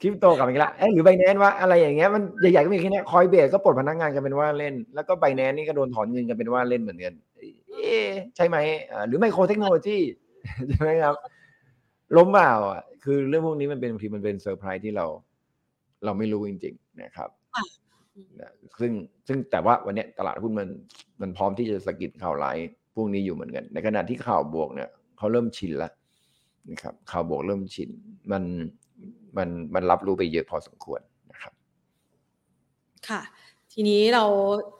คริปโตกลับมาอีกแล้วเอ๊ะหรือไบแนนวะอะไรอย่างเงี้ยมันใหญ่ๆก็มีแค่เนี้คอยเบสก็ปลดพนักงานกันเป็นว่าเล่น แล้วก็ไบแนนนี่ก็โดนถอนเงินกันเป็นว่าเล่นเหมือนกันเอ๊ะใช่ไหมอ่าหรือไมโครเทคโนโลยีใช่ไหมครับล้มเปล่าอะคือเรื่องพวกนี้มันเป็นบางทีมันเป็นเซอร์ไพรส์ที่เรา เราไม่รู้จริง ๆ นะครับค่ะนะซึ่งซึ่งแต่ว่าวันเนี้ยตลาดหุ้นมันมันพร้อมที่จะสะกิดข่าวร้ายพวกนี้อยู่เหมือนกัน ในขณะที่ข่าวบวกเนี่ยเขาเริ่มชินแล้วนะครับข่าวบวกเริ่มชิน มัน มันมันรับรู้ไปเยอะพอสมควรนะครับ ค่ะ ทีนี้เรา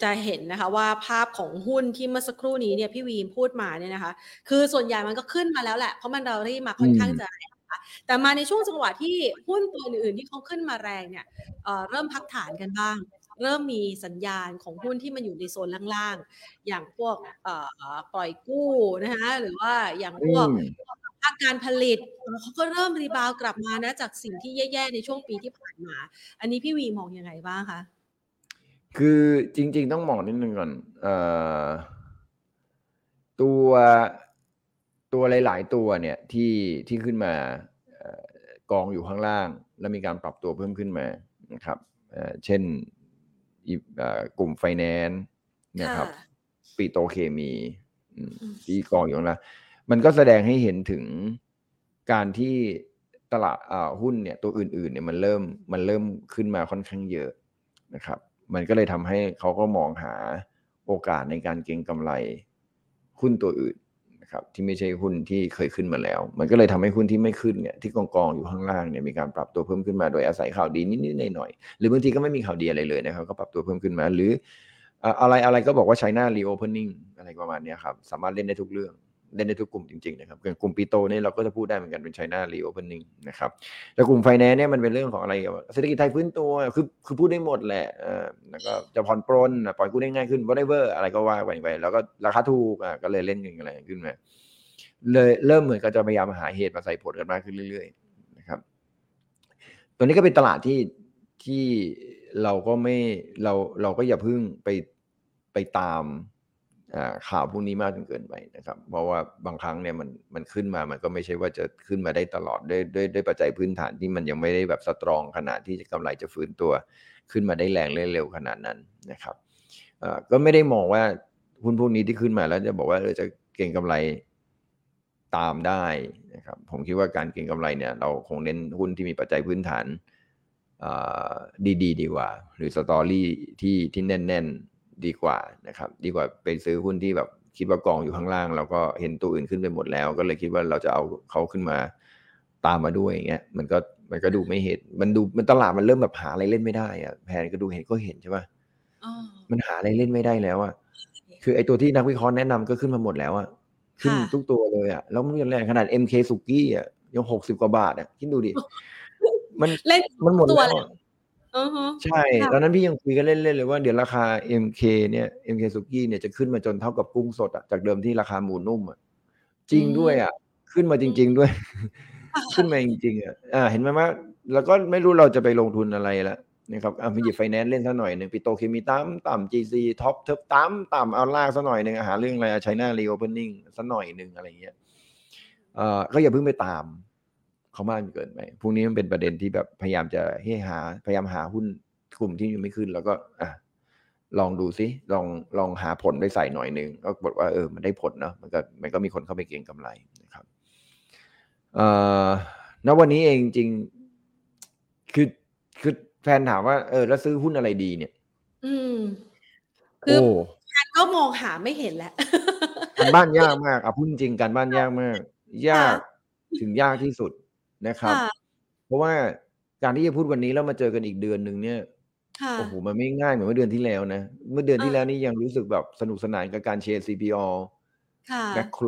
จะเห็นนะคะว่าภาพของหุ้นที่เมื่อสักครู่นี้เนี่ยพี่วีพูดมาเนี่ยนะคะ คือส่วนใหญ่มันก็ขึ้นมาแล้วแหละ เพราะมันเราได้มาค่อนข้างอืมจะแรงนะคะแต่มาในช่วงจังหวะที่หุ้นตัวอื่นๆที่เขาขึ้นมาแรงเนี่ยเอ่อเริ่มพักฐานกันบ้างเริ่มมีสัญญาณของหุ้นที่มันอยู่ในโซนล่างๆ อย่างพวกเอ่อปล่อยกู้นะคะหรือว่าอย่างพวกอืม ภาคการผลิตเขาก็เริ่ม rebound กลับมานะ จากสิ่งที่แย่ๆในช่วงปีที่ผ่านมา อันนี้พี่วีมองยังไงบ้างคะคือจริง ๆ ต้องมองนิดนึงก่อนเอ่อตัวตัวหลาย ๆ ตัวเนี่ยที่ที่ขึ้นมาเอ่อกองอยู่ข้างล่าง แล้วมีการปรับตัวเพิ่มขึ้นมานะครับเอ่อเช่นอีเอ่อกลุ่มไฟแนนซ์นะครับค่ะปิโตรเคมีอืมอืมที่กองอยู่ข้างล่าง มันก็แสดงให้เห็นถึงการที่ตลาดหุ้นเนี่ยตัวอื่นๆเนี่ยมันเริ่มมันเริ่มขึ้นมาค่อนข้างเยอะนะครับ มันก็เลยทำให้เขาก็มองหาโอกาสในการเก็งกำไรหุ้นตัวอื่นนะครับที่ไม่ใช่หุ้นที่เคยขึ้นมาแล้ว มันก็เลยทำให้หุ้นที่ไม่ขึ้นเนี่ยที่กองกองอยู่ข้างล่างเนี่ยมีการปรับตัวเพิ่มขึ้นมาโดยอาศัยข่าวดีนิดๆหน่อยๆหรือบางทีก็ไม่มีข่าวดีอะไรเลยนะครับก็ปรับตัวเพิ่มขึ้นมาหรืออะไรอะไรก็บอกว่า China reopening อะไรประมาณนี้ครับสามารถเล่นได้ทุกเรื่อง เล่นได้ทุกกลุ่มจริงๆนะครับอย่างกลุ่มปีโตเนี่ยเราก็จะพูดได้เหมือนกันเป็น China reopening นะครับแต่กลุ่มไฟแนนซ์เนี่ยมันเป็นเรื่องของอะไรกับเศรษฐกิจไทยฟื้นตัวคือคือพูดได้หมดแหละเออแล้วก็จะผ่อนปรนปล่อยกู้ได้ง่ายขึ้น whatever อะไรก็ว่าไปแล้วก็ราคาถูกอะก็เลยเล่นกันอะไรขึ้นมาเลยเริ่มเหมือนกับจะพยายามหาเหตุมาใส่ผลกันมากขึ้นเรื่อยๆนะครับ ตัวนี้ก็เป็นตลาดที่ที่เราก็ไม่เราเราก็อย่าเพึ่งไปไปตาม ข่าวพวกนี้มากจนเกินไปนะครับ เพราะว่าบางครั้งเนี่ยมันมันขึ้นมามันก็ไม่ใช่ว่าจะขึ้นมาได้ตลอดด้วยด้วยด้วยปัจจัยพื้นฐานที่มันยังไม่ได้แบบสตรองขนาดที่กำไรจะฟื้นตัวขึ้นมาได้แรงเร็วขนาดนั้นนะครับก็ไม่ได้มองว่าหุ้นพวกนี้ที่ขึ้นมาแล้วจะบอกว่าเออจะเก่งกำไรตามได้นะครับผมคิดว่าการเก็งกำไรเนี่ย เราคงเน้นหุ้นที่มีปัจจัยพื้นฐานเอ่อดีๆ ดีกว่า หรือสตอรี่ที่ที่แน่น ๆ ดีกว่านะครับ ดีกว่าไปซื้อหุ้นที่แบบคิดว่ากองอยู่ข้างล่างแล้วก็เห็นตัวอื่นขึ้นไปหมดแล้ว ก็เลยคิดว่าเราจะเอาเขาขึ้นมาตามมาด้วยอย่างเงี้ยมันก็มันก็ดูไม่เห็น มันดูมันตลาดมันเริ่มแบบหาอะไรเล่นไม่ได้อะแพนก็ดูเห็นก็เห็นใช่ปะอ๋อมันหาอะไรเล่นไม่ได้แล้วอะคือไอตัวที่นักวิเคราะห์แนะนำก็ขึ้นมาหมดแล้วอะขึ้นค่ะทุกตัวเลยอะแล้วมันยังแรงขนาด MK สุกี้อะยังหกสิบกว่าบาทอะคิดดูดิมันเล่นมันหมดตัวแล้วแล้วอะอือฮึ ใช่ค่ะตอนนั้นพี่ยังคุยกันเล่นๆเลยว่าเดี๋ยวราคา MK เนี่ย MK สุกี้เนี่ยจะขึ้นมาจนเท่ากับกุ้งสดอะจากเดิมที่ราคาหมูนุ่มอะจริงด้วยอะขึ้นมาจริง ๆ ด้วย ขึ้นมาจริงๆอะอ่า เห็นไหมว่าแล้วก็ไม่รู้เราจะไปลงทุนอะไรละนะครับอะมีหยิบไฟแนนซ์เล่นซะหน่อยหนึ่งปิโตรเคมีต่ำต่ำ GC TOP ต่ำต่ำเอาลากซะหน่อยหนึ่งหาเรื่องอะไร China reopeningซะหน่อยหนึ่งอะไรเงี้ยเอ่อก็อย่าเพิ่งไปตาม เขามากจนเกินไปพวกนี้มันเป็นประเด็นที่แบบพยายามจะให้หาพยายามหาหุ้นกลุ่มที่ยังไม่ขึ้น แล้วก็อะลองดูซิลองลองหาผลไปใส่หน่อยหนึ่งก็บอกว่าเออมันได้ผลเนาะมันก็มันก็มีคนเข้าไปเก็งกำไรนะครับเอ่อณวันนี้เองจริงๆคือคือแฟนถามว่าเออแล้วซื้อหุ้นอะไรดีเนี่ย อืมคือโอ้การก็มองหาไม่เห็นแล้วการบ้านยากมากอะพูดจริงๆการบ้านยากมาก ยากถึงยากที่สุด นะครับค่ะเพราะว่าการที่จะพูดวันนี้แล้วมาเจอกันอีกเดือนหนึ่งเนี่ยค่ะโอ้โหมันไม่ง่ายเหมือนเมื่อเดือนที่แล้วนะ เมื่อเดือนที่อ่าแล้วนี่ยังรู้สึกแบบสนุกสนานกับการเชียร์ CPALL ค่ะแมคโคร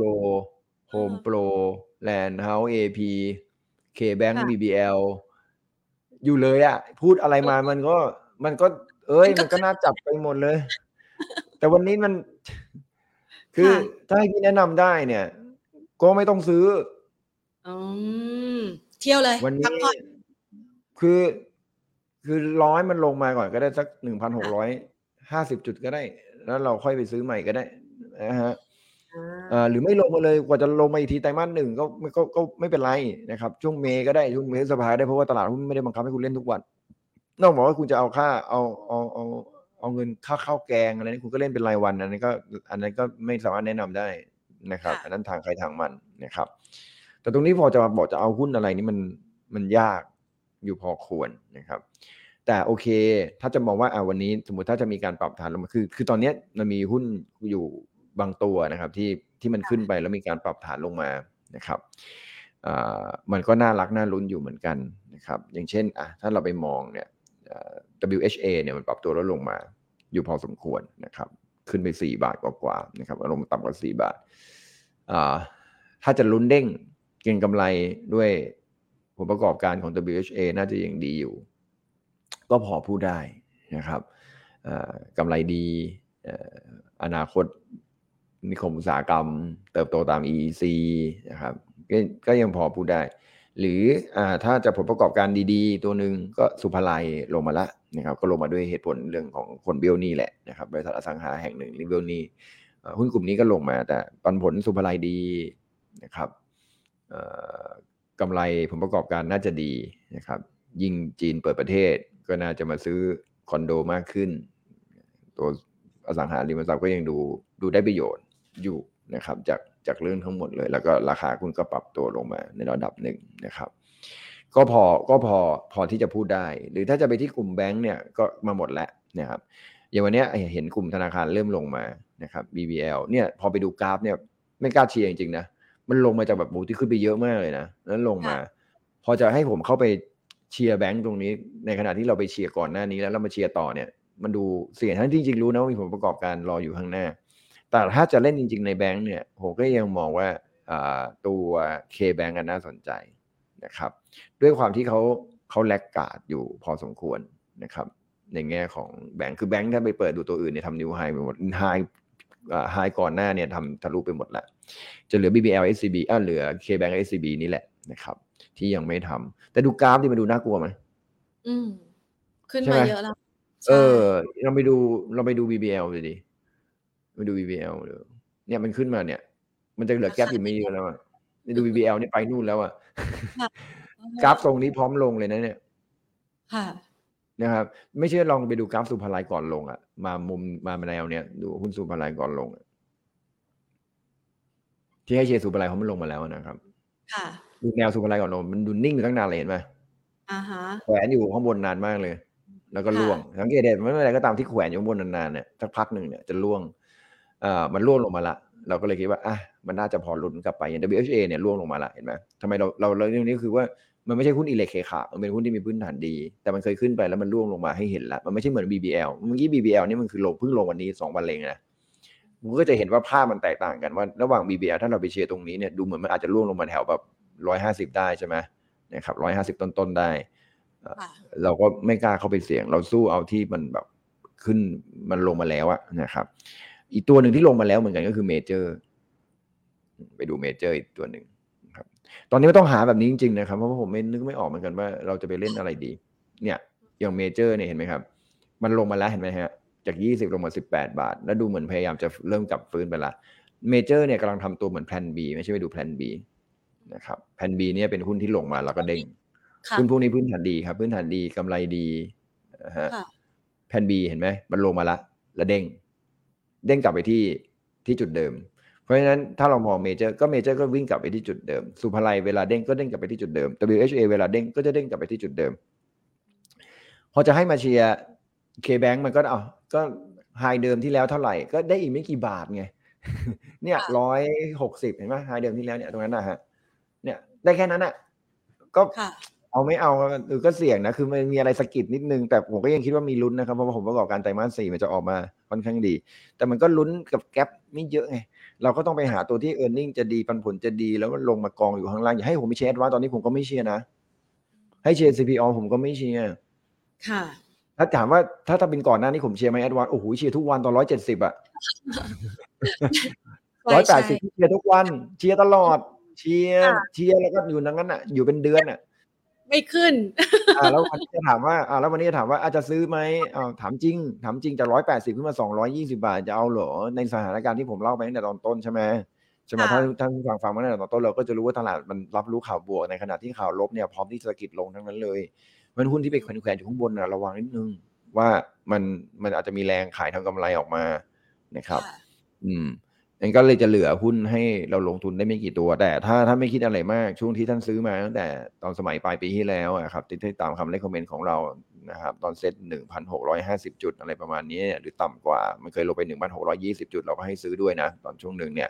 โฮมอ่าโปรแลนด์เฮาส์ AP K-Bank ค่ะ BBLอยู่เลยอะพูดอะไรมามันก็ มันก็ เอ้ย มันก็มันก็น่าจับไปหมดเลย แต่วันนี้มัน คือค่ะถ้าให้พี่แนะนำได้เนี่ย ก็ไม่ต้องซื้ออืม เที่ยวเลยวันพันี้กผ่อนคือ คือร้อยมันลงมาก่อนก็ได้สักหนึ่งพันหกร้อยห้าสิบจุดก็ได้ แล้วเราค่อยไปซื้อใหม่ก็ได้นะฮะอาอ่าหรือไม่ลงมาเลยกว่าจะลงมาอีกทีไตรมาสหนึ่งก็ก็ก็ไม่เป็นไรนะครับ ช่วงเมก็ได้ช่วงเมษภาได้เพราะว่าตลาดหุ้นไม่ได้บังคับให้คุณเล่นทุกวัน นอกจากว่าคุณจะเอาค่าเอาเอาเอาเอาเงินค่าข้าวแกงอะไรนี่คุณก็เล่นเป็นรายวันอันนั้นก็ อันนั้นก็ไม่สามารถแนะนำได้นะครับค่ะอันนั้นทางใครทางมันนะครับ แต่ตรงนี้พอจะมาบอกจะเอาหุ้นอะไรนี่มันมันยากอยู่พอควรนะครับ แต่โอเค ถ้าจะมองว่าอ่าวันนี้สมมติถ้าจะมีการปรับฐานลงมาคือ คือตอนนี้มันมีหุ้นอยู่บางตัวนะครับ ที่ที่มันขึ้นไปแล้วมีการปรับฐานลงมานะครับอ่ามันก็น่ารักน่าลุ้นอยู่เหมือนกันนะครับ อย่างเช่นอะถ้าเราไปมองเนี่ยอ่า WHA เนี่ยมันปรับตัวลดลงมาอยู่พอสมควรนะครับ ขึ้นไป 4 บาทกว่าๆนะครับลงมาต่ำกว่า 4 บาทอ่าถ้าจะลุ้นเด้ง เก็งกำไรด้วยผลประกอบการของ WHA น่าจะยังดีอยู่ ก็พอพูดได้นะครับกำไรดีอนาคตนิคมอุตสาหกรรม เติบโตตาม EEC นะครับก็ก็ยังพอพูดได้ หรืออถ้าจะผลประกอบการดีๆ ตัวหนึ่งก็สุภาลัยลงมาละนะครับก็ลงมาด้วยเหตุผลเรื่องของคนเบี้ยวนี้แหละนะครับบริษัทอสังหาแห่งหนึ่งรีเบี้ยวนี่หุ้นกลุ่มนี้ก็ลงมาแต่ปันผลสุภาลัยดีนะครับ กำไรผลประกอบการน่าจะดีนะครับ ยิ่งจีนเปิดประเทศก็น่าจะมาซื้อคอนโดมากขึ้น ตัวอสังหาริมทรัพย์ก็ยังดูดูได้ประโยชน์อยู่นะครับจากจากเรื่องทั้งหมดเลย แล้วก็ราคาคุณก็ปรับตัวลงมาในระดับหนึ่งนะครับ ก็พอก็พอพอที่จะพูดได้ หรือถ้าจะไปที่กลุ่มแบงก์เนี่ยก็มาหมดแล้วนะครับอย่างวันนี้เห็นกลุ่มธนาคารเริ่มลงมานะครับ BBL เนี่ยพอไปดูกราฟเนี่ยไม่กล้าเชียร์จริงๆนะ มันลงมาจากแบบบูที่ขึ้นไปเยอะมากเลยนะแล้วลงมา พอจะให้ผมเข้าไปเชียร์แบงก์ตรงนี้ ในขณะที่เราไปเชียร์ก่อนหน้านี้แล้วเรามาเชียร์ต่อเนี่ย มันดูเสี่ยงทั้งที่จริงๆรู้นะว่ามีผลประกอบการรออยู่ข้างหน้า แต่ถ้าจะเล่นจริง ๆ ในแบงก์เนี่ยผมก็ยังมองว่าอ่าตัว K-Bank กันน่าสนใจนะครับ ด้วยความที่เขาเขา laggard อยู่พอสมควรนะครับในแง่ของแบงก์คือแบงก์ถ้าไปเปิดดูตัวอื่นเนี่ยทำ new high ไปหมด highไฮก่อนหน้าเนี่ยทำทะลุไปหมดแล้ว จะเหลือ BBL SCB อ่าเหลือ K-Bank SCB นี่แหละนะครับ ที่ยังไม่ทำแต่ดูกราฟที่มันดูน่ากลัวไหมอืม ขึ้นใช่มาไหมเยอะแล้วเอใช่อเราไปดูเราไปดู BBL ดูดิไปดู BBL ดูเนี่ยมันขึ้นมาเนี่ย มันจะเหลือแก๊ปอยู่ไม่เยอะแล้วอะนี่ดู BBL นี่ไปนู่นแล้วอะค่ะกราฟทรงนี้พร้อมลงเลยนะเนี่ย ค่ะ นะครับ ไม่เชื่อลองไปดูกราฟสุภาลัยก่อนลงอะมามุมมาแนวเนี่ยดูหุ้นสุภาลัยก่อนลงอะ ที่ให้เชียร์สุภาลัยเขามันลงมาแล้วนะครับค่ะดูแนวสุภาลัยก่อนลงมันดูนิ่งอยู่ตั้งนานเลยเห็นไหมอ่าฮะแขวนอยู่ข้างบนนานมากเลย แล้วก็ค่ะล่วงสังเกตเห็นไม่เป็นไรก็ตามที่แขวนอยู่ข้างบนนานๆเนี่ยสักพักหนึ่งเนี่ยจะล่วงเอ่อมันล่วงลงมาละเราก็เลยคิดว่าอะมันน่าจะพอลุ้นกลับไปอย่าง WHA เนี่ยล่วงลงมาละเห็นไหมทำไมเราเราเราเรื่องนี้คือว่ามันไม่ใช่หุ้นอิเล็กเคขามันเป็นหุ้นที่มีพื้นฐานดี แต่มันเคยขึ้นไปแล้วมันล่วงลงมาให้เห็นละมันไม่ใช่เหมือน BBL เมื่อกี้ BBL นี่มันคือลงเพิ่งลงวันนี้สองวันเองนะมัน ก็จะเห็นว่าภาพมันแตกต่างกันว่าระหว่าง BBL ถ้าเราไปเชียร์ตรงนี้เนี่ยดูเหมือนมันอาจจะล่วงลงมาแถวแบบร้อยห้าสิบได้ใช่ไหมนะครับร้อยห้าสิบต้นๆได้ค่ะเราก็ไม่กล้าเข้าไปเสี่ยง เราสู้เอาที่มันแบบขึ้นมันลงมาแล้วอะนะครับ อีกตัวหนึ่งที่ลงมาแล้วเหมือนกันก็คือเมเจอร์ไปดูเมเจอร์อีกตัวหนึ่งครับ ตอนนี้ไม่ต้องหาแบบนี้จริงๆนะครับเพราะว่าผมไม่นึกไม่ออกเหมือนกันว่าเราจะไปเล่นอะไรดี เนี่ยอย่างเมเจอร์เนี่ยเห็นไหมครับ มันลงมาแล้วเห็นไหมฮะ จากยี่สิบลงมาสิบแปดบาท แล้วดูเหมือนพยายามจะเริ่มกลับฟื้นไปละเมเจอร์เนี่ยกำลังทำตัวเหมือนแพลน B ไม่ใช่ไปดูแพลน B นะครับแพลน B เนี่ยเป็นหุ้นที่ลงมาแล้วก็เด้งค่ะหุ้นพวกนี้พื้นฐานดีครับ พื้นฐานดีกำไรดีนะฮะค่ะ Plan B เห็นไหมมันลงมาละแล้วเด้ง เด้งกลับไปที่ที่จุดเดิม เพราะฉะนั้นถ้าเรามองเมเจอร์ก็เมเจอร์ก็วิ่งกลับไปที่จุดเดิม ศุภาลัยเวลาเด้งก็เด้งกลับไปที่จุดเดิม WHA เวลาเด้งก็จะเด้งกลับไปที่จุดเดิม พอจะให้มาเชียร์ K-Bank มันก็เอา ก็ high เดิมที่แล้วเท่าไหร่ก็ได้อีกไม่กี่บาทไงเนี่ยค่ะร้อยหกสิบเห็นไหม high เดิมที่แล้วเนี่ยตรงนั้นนะฮะเนี่ยได้แค่นั้นอะก็ค่ะเอาไม่เอาเออก็เสี่ยงนะคือมันมีอะไรสะกิดนิดนึง แต่ผมก็ยังคิดว่ามีลุ้นนะครับเพราะว่าผลประกอบการไตรมาสสี่มันจะออกมาค่อนข้างดี แต่มันก็ลุ้นกับ gap ไม่เยอะไงเราก็ต้องไปหาตัวที่ earning จะดีปันผลจะดีแล้วมันลงมากองอยู่ข้างล่างอย่าให้ผมไปเชียร์แอดวานซ์ตอนนี้ผมก็ไม่เชียร์นะ ให้เชียร์ CPALL ผมก็ไม่เชียร์ค่ะ ถ้าถามว่าถ้าถ้าเป็นก่อนหน้านี้ผมเชียร์ไหมแอดวานซ์โอ้โหเชียร์ทุกวันตอนร้อยเจ็ดสิบอะร้อยแปดสิบเชียร์ทุกวันเชียร์ตลอด เชียร์ค่ะเชียร์แล้วก็อยู่นั้นอะ อยู่เป็นเดือนอะ ไม่ขึ้นอ่าแล้ววันนี้จะถามว่าอ่าแล้ววันนี้จะถามว่าอาจจะซื้อไหมอ่าถามจริง ถามจริงจากร้อยแปดสิบขึ้นมาสองร้อยี่สิบาทจะเอาเหรอในสถานการณ์ที่ผมเล่าไปตั้งแต่ตอนต้นใช่ไหมใช่ไหมค่ะถ้าท่านผู้ฟังฟังมาตั้งแต่ตอนต้นเราก็จะรู้ว่าตลาดมันรับรู้ข่าวบวกในขณะที่ข่าวลบเนี่ยพร้อมที่จะสะกิดลงทั้งนั้นเลย มันหุ้นที่ไปแขวนๆอยู่ข้างบนนะระวังนิดนึง ว่ามันมันอาจจะมีแรงขายทางกำไรออกมานะครับค่ะอืมงั้นก็เลยจะเหลือหุ้นให้เราลงทุนได้ไม่กี่ตัว แต่ถ้าถ้าไม่คิดอะไรมากช่วงที่ท่านซื้อมาตั้งแต่ตอนสมัยปลายปีที่แล้วอะครับที่ที่ตามคำ recommend ของเรานะครับตอนเซ็ตหนึ่งพันหกร้อยห้าสิบจุดอะไรประมาณนี้ หรือต่ำกว่า มันเคยลงไปหนึ่งพันหกร้อยี่สิบจุดเราก็ให้ซื้อด้วยนะ ตอนช่วงหนึ่งเนี่ย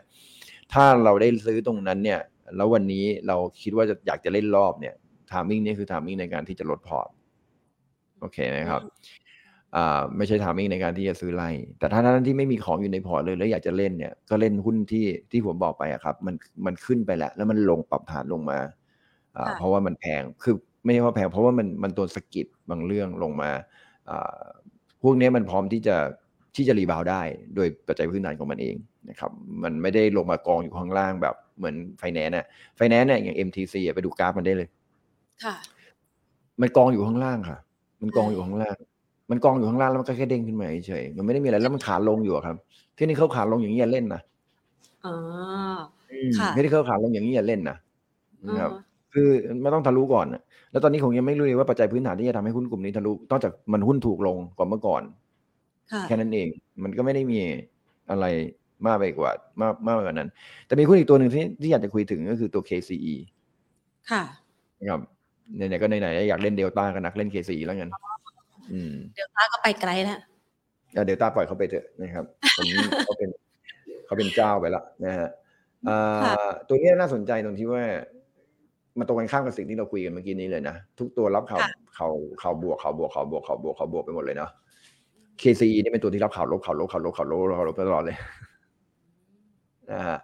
ถ้าเราได้ซื้อตรงนั้นเนี่ย แล้ววันนี้เราคิดว่าจะอยากจะเล่นรอบเนี่ย timing นี่คือ timing ในการที่จะลดพอร์ตโอเคไหมครับอ่าไม่ใช่ timing ในการที่จะซื้อไล่แต่ถ้าท่านที่ไม่มีของอยู่ในพอร์ตเลยแล้วอยากจะเล่นเนี่ยก็เล่นหุ้นที่ที่ผมบอกไปอะครับ มันมันขึ้นไปแล้ว แล้วมันลงปรับฐานลงมาอ่าค่ะเพราะว่ามันแพงคือไม่ใช่ว่าแพงเพราะว่ามันมันตัวสะกิดบางเรื่องลงมาอ่าพวกนี้มันพร้อมที่จะที่จะ rebound ได้ โดยปัจจัยพื้นฐานของมันเองนะครับมันไม่ได้ลงมากองอยู่ข้างล่างแบบเหมือนไฟแนนซ์อะไฟแนนซ์เนี่ยอย่าง MTC อะไปดูกราฟมันได้เลย ค่ะ มันกองอยู่ข้างล่างค่ะ มันกองอยู่ข้างล่าง มันกองอยู่ข้างล่างแล้วมันก็แค่เด้งขึ้นมาเฉยๆมันไม่ได้มีอะไรแล้วมันขาลงอยู่อะครับ ที่นี่เขาขาลงอย่างนี้อย่าเล่นนะอ๋ออืมค่ะไม่ได้เขาขาลงอย่างนี้อย่าเล่นนะนะครับอ่าคือไม่ต้องทะลุก่อนนะแล้วตอนนี้ผมยังไม่รู้เลยว่าปัจจัยพื้นฐานที่จะทำให้หุ้นกลุ่มนี้ทะลุนอกจากมันหุ้นถูกลงกว่าเมื่อก่อนค่ะแค่นั้นเอง มันก็ไม่ได้มีอะไรมากไปกว่ามากมากไปกว่านั้น แต่มีหุ้นอีกตัวหนึ่งที่ที่อยากจะคุยถึงก็คือตัว KCE ค่ะนะครับ ไหนๆก็ไหนๆอยากเล่นเดลต้ากันนักเล่น KCE แล้วกันอืมเดี๋ยวป้าก็ไปไกลแล้วอะเดลต้าปล่อยเขาไปเถอะนะครับผมเขาเป็นเขาเป็นเจ้าไปแล้วนะฮะอ่าค่ะตัวเนี้ยน่าสนใจตรงที่ว่ามันตรงกันข้ามกับสิ่งที่เราคุยกันเมื่อกี้นี้เลยนะ ทุกตัวรับข่าวค่ะข่าวข่าวบวกข่าวบวกข่าวบวกข่าวบวกข่าวบวกไปหมดเลยเนาะ KCE นี่เป็นตัวที่รับข่าวลบข่าวลบข่าวลบข่าวลบข่าวลบตลอดเลยนะฮะ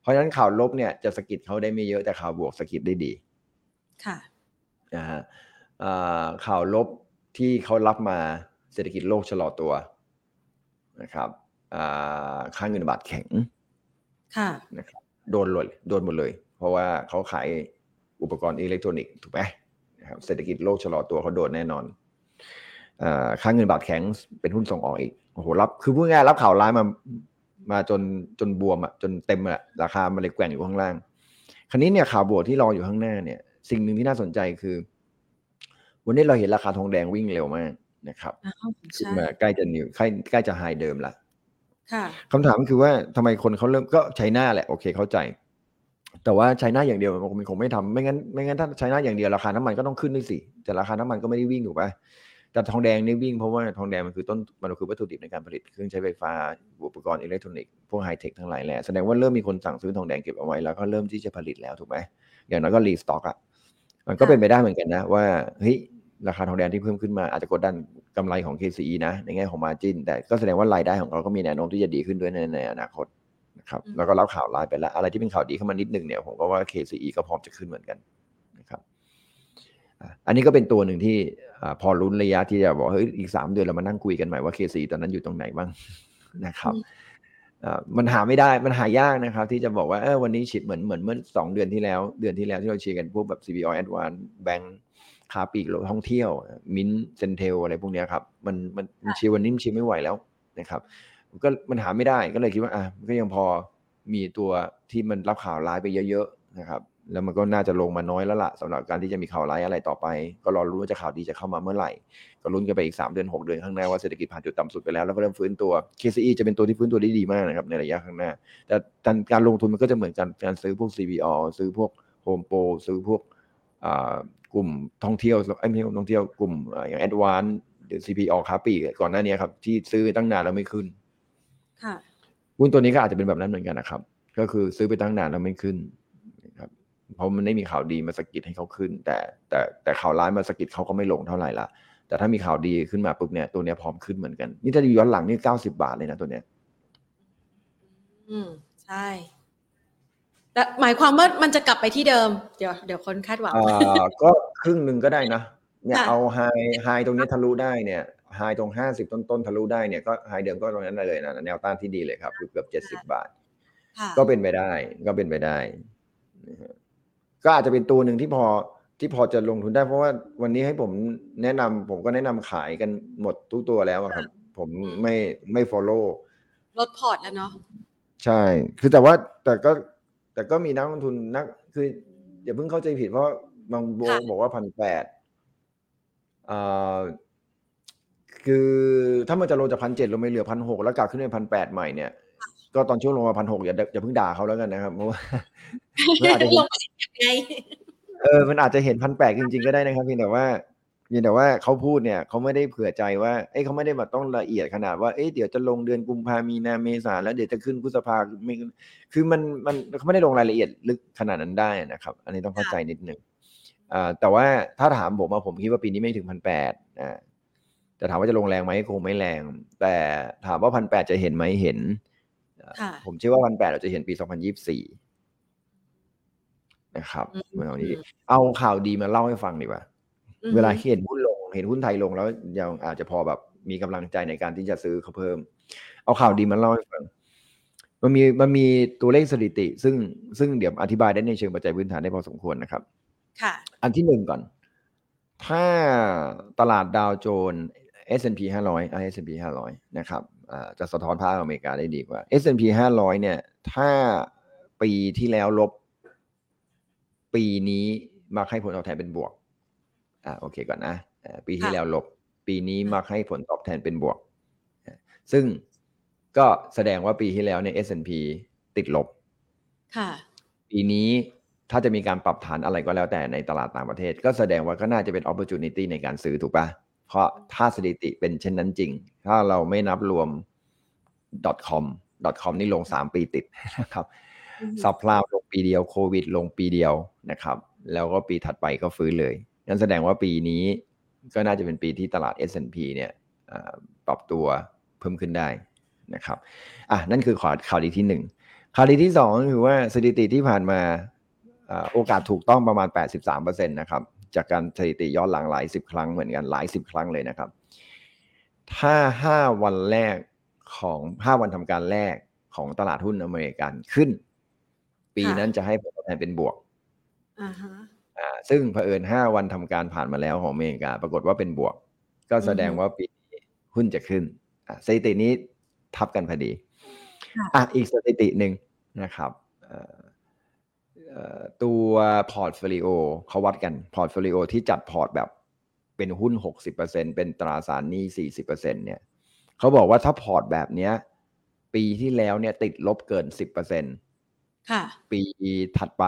เพราะฉะนั้นข่าวลบเนี่ยจะสะกิดเขาได้ไม่เยอะแต่ข่าวบวกสะกิดได้ดี ค่ะ นะฮะอ่าข่าวลบที่เขารับมาเศรษฐกิจโลกชะลอตัวนะครับอ่าค่าเงินบาทแข็งค่ะนะครับโดนเลยโดนหมดเลย เพราะว่าเขาขายอุปกรณ์อิเล็กทรอนิกส์ถูกไหมนะครับเศรษฐกิจโลกชะลอตัวเขาโดนแน่นอนอ่าค่าเงินบาทแข็งเป็นหุ้นส่งออกอีกโอ้โหรับคือพูดง่ายๆรับข่าวร้ายมามาจนจนบวมอะจนเต็มอะราคามันเลยแกว่งอยู่ข้างล่าง คราวนี้เนี่ยข่าวบวกที่รออยู่ข้างหน้าเนี่ย สิ่งหนึ่งที่น่าสนใจคือ วันนี้เราเห็นราคาทองแดงวิ่งเร็วมากนะครับอ้าวขึ้นใช่มาใกล้จะนิวใกล้ใกล้จะไฮเดิมละค่ะคำถามก็คือว่าทำไมคนเขาเริ่มก็ไชน่าแหละโอเคเข้าใจ แต่ว่าไชน่าอย่างเดียวมันคงมันคงไม่ทำไม่งั้นไม่งั้นถ้าไชน่าอย่างเดียวราคาน้ำมันก็ต้องขึ้นด้วยสิแต่ราคาน้ำมันก็ไม่ได้วิ่งถูกปะแต่ทองแดงนี่วิ่งเพราะว่าทองแดงมันคือต้นมันคือวัตถุดิบในการผลิตเครื่องใช้ไฟฟ้าอุปกรณ์อิเล็กทรอนิกส์พวกไฮเทคทั้งหลายแหละแสดงว่าเริ่มมีคนสั่งซื้อทองแดงเก็บเอาไว้แล้วก็เริ่มที่จะผลิตแล้วถูกไหมอย่างน้อยก็รีสต็อกอะ มันก็เป็นไปได้เหมือนกันนะ ว่าเฮ้ยราคาทองแดงที่เพิ่มขึ้นมาอาจจะกดดันกำไรของ KCE นะ ในแง่ของ margin แต่ก็แสดงว่ารายได้ของเขาก็มีแนวโน้มที่จะดีขึ้นด้วยในในอนาคตนะครับอืมแล้วก็รับข่าวร้ายไปแล้ว อะไรที่เป็นข่าวดีเข้ามานิดนึงเนี่ยผมก็ว่า KCE ก็พร้อมจะขึ้นเหมือนกันนะครับอะอันนี้ก็เป็นตัวหนึ่งที่อ่าพอลุ้นระยะที่จะบอกเฮ้ยอีกสามเดือนเรามานั่งคุยกันใหม่ว่า KCE ตอนนั้นอยู่ตรงไหนบ้างนะครับอ่า มันหาไม่ได้มันหายากนะครับ ที่จะบอกว่าเออวันนี้ฉีดเหมือนเหมือนเมื่อสองเดือนที่แล้ว เดือนที่แล้วที่เราเชียร์กันพวกแบบ CBO Advance Bank คาปีกท่องเที่ยว มินเซนเทลอะไรพวกเนี้ยครับ มันมันมันเชียร์วันนี้มันเชียร์ไม่ไหวแล้วนะครับก็มันหาไม่ได้ก็เลยคิดว่าอะมันก็ยังพอมีตัวที่มันรับข่าวร้ายไปเยอะ ๆ นะครับ แล้วมันก็น่าจะลงมาน้อยแล้วล่ะสำหรับการที่จะมีข่าวร้ายอะไรต่อไป ก็รอรู้ว่าจะข่าวดีจะเข้ามาเมื่อไหร่ ก็ลุ้นกันไปอีก 3 เดือน 6 เดือนข้างหน้าว่าเศรษฐกิจผ่านจุดต่ำสุดไปแล้วแล้วก็เริ่มฟื้นตัว KCE จะเป็นตัวที่ฟื้นตัวได้ดีมากนะครับในระยะข้างหน้า แต่การการลงทุนมันก็จะเหมือนกันการซื้อพวก CBO ซื้อพวก Home Pro ซื้อพวกอ่ากลุ่มท่องเที่ยวไอ้ยไม่ใช่ท่องเที่ยวกลุ่มอ่าอย่าง Advance หรือ CPO ค้าปลีกก่อนหน้านี้ครับที่ซื้อตั้งนานแล้วไม่ขึ้นค่ะหุ้นตัวนี้ก็อาจจะเป็นแบบนั้นเหมือนกันนะครับก็คือซื้อไปตั้งนานแล้วไม่ขึ้นนะครับ เพราะมันไม่มีข่าวดีมาสะกิดให้เขาขึ้น แต่แต่แต่ข่าวร้ายมาสะกิดเขาก็ไม่ลงเท่าไหร่ละแต่ถ้ามีข่าวดีขึ้นมาปุ๊บเนี่ยตัวเนี้ยพร้อมขึ้นเหมือนกัน นี่ถ้าดูย้อนหลังนี่เก้าสิบาทเลยนะตัวเนี้ย อืมใช่แต่หมายความว่ามันจะกลับไปที่เดิม เดี๋ยวเดี๋ยวคนคาดหวังอ่าก็ครึ่งหนึ่งก็ได้นะเนี่ยค่ะเอาไฮไฮตรงนี้ทะลุได้เนี่ยไฮตรงห้าสิบต้นต้นๆทะลุได้เนี่ยก็ไฮเดิมก็ตรงนั้นเลยนะแนวต้านที่ดีเลยครับคือเกือบเจ็ดสิบาทค่ะก็เป็นไปได้ ก็เป็นไปได้นะฮะ ก็อาจจะเป็นตัวหนึ่งที่พอที่พอจะลงทุนได้เพราะว่าวันนี้ให้ผมแนะนำผมก็แนะนำขายกันหมดทุกตัวแล้วอะครับ ผมไม่ไม่ follow ลดพอร์ตแล้วเนาะใช่ คือแต่ว่าแต่ก็แต่ก็มีนักลงทุนนัก คืออย่าเพิ่งเข้าใจผิดเพราะบางโบค่ะบอกว่าพันแปดอ่าคือถ้ามันจะลงจากพันเจ็ดลงไปเหลือพันหกแล้วกลับขึ้นไปพันแปดใหม่เนี่ย ก็ตอนช่วงลงมาพันหกอย่าอย่าเพิ่งด่าเขาแล้วกันนะครับเพราะว่ามันอาจจะเห็ลนงมายังไงเออมันอาจจะเห็นพันแปดจริงๆก็ได้นะครับเพียงแต่ว่าเพียงแต่ว่าเขาพูดเนี่ยเขาไม่ได้เผื่อใจว่าเอ้ยเขาไม่ได้มาต้องละเอียดขนาดว่าเอ้ยเดี๋ยวจะลงเดือนกุมภามีนาเมษาแล้วเดี๋ยวจะขึ้นพฤษภาไม่คือมันมันเขาไม่ได้ลงรายละเอียดลึกขนาดนั้นได้นะครับ อันนี้ต้องเข้าใจนิดหนึ่งอ่าแต่ว่าถ้าถามผมมาผมคิดว่าปีนี้ไม่ถึงพันแปดอ่าแต่ถามว่าจะลงแรงไหมคงไม่แรง แต่ถามว่าพันแปดจะเห็นไหมเห็นค่ะ ผมเชื่อว่าพันแปดเราจะเห็นปีสองพันยี่สิบสี่นะครับอืมเมื่อวันนี้ เอาข่าวดีมาเล่าให้ฟังดีกว่าอืมเวลาเห็นหุ้นลง เห็นหุ้นไทยลงแล้วยังอาจจะพอแบบมีกำลังใจในการที่จะซื้อเขาเพิ่ม เอาข่าวดีมาเล่าให้ฟัง มันมีมันมีตัวเลขสถิติ ซึ่งซึ่งเดี๋ยวอธิบายได้ในเชิงปัจจัยพื้นฐานได้พอสมควรนะครับ ค่ะ อันที่หนึ่งก่อน ถ้าตลาดดาวโจนส์ S&P 500อ่า S&P 500 นะครับอ่า จะสะท้อนภาพอเมริกาได้ดีกว่า S&P 500 เนี่ย ถ้าปีที่แล้วลบ ปีนี้มักให้ผลตอบแทนเป็นบวก อ่าโอเคก่อนนะอ่าปีที่ค่ะแล้วลบ ปีนี้มักให้ผลตอบแทนเป็นบวกอ่าซึ่งก็แสดงว่าปีที่แล้วเนี่ย S&P ติดลบ ค่ะ ปีนี้ถ้าจะมีการปรับฐานอะไรก็แล้วแต่ในตลาดต่างประเทศ ก็แสดงว่าก็น่าจะเป็น opportunity ในการซื้อถูกปะ เพราะถ้าสถิติเป็นเช่นนั้นจริง ถ้าเราไม่นับรวม .com .com นี่ลง 3 ปีติดนะครับอืมซับพลาวลงปีเดียวโควิด ลงปีเดียวนะครับ แล้วก็ปีถัดไปก็ฟื้นเลย นั่นแสดงว่าปีนี้ก็น่าจะเป็นปีที่ตลาด S&P เนี่ยเอ่อปรับตัวเพิ่มขึ้นได้นะครับอะนั่นคือข่าวข่าวดีที่หนึ่งข่าวดีที่สองก็คือว่าสถิติที่ผ่านมาเอ่อโอกาสถูกต้องประมาณ 83%นะครับ จากการสถิติย้อนหลังหลายสิบครั้งเหมือนกันหลายสิบครั้งเลยนะครับ ถ้า 5 วันแรกของ5วันทำการแรกของตลาดหุ้นอเมริกันขึ้น ปีค่ะนั้นจะให้ผลตอบแทนเป็นบวกอ่าฮะอ่าซึ่งเผอิญ5วันทำการผ่านมาแล้วของอเมริกา ปรากฏว่าเป็นบวก ก็แสดงอือฮึว่าปีนี้หุ้นจะขึ้นอะสถิตินี้ทับกันพอดีค่ะอะอีกสถิติหนึ่งนะครับเอ่อเอ่อ ตัวพอร์ตโฟลิโอเขาวัดกันพอร์ตโฟลิโอที่จัดพอร์ตแบบเป็นหุ้น 60%เป็นตราสารหนี้ 40%เนี่ยเขาบอกว่าถ้าพอร์ตแบบเนี้ย ปีที่แล้วเนี่ยติดลบเกิน 10%ค่ะ ปีถัดไป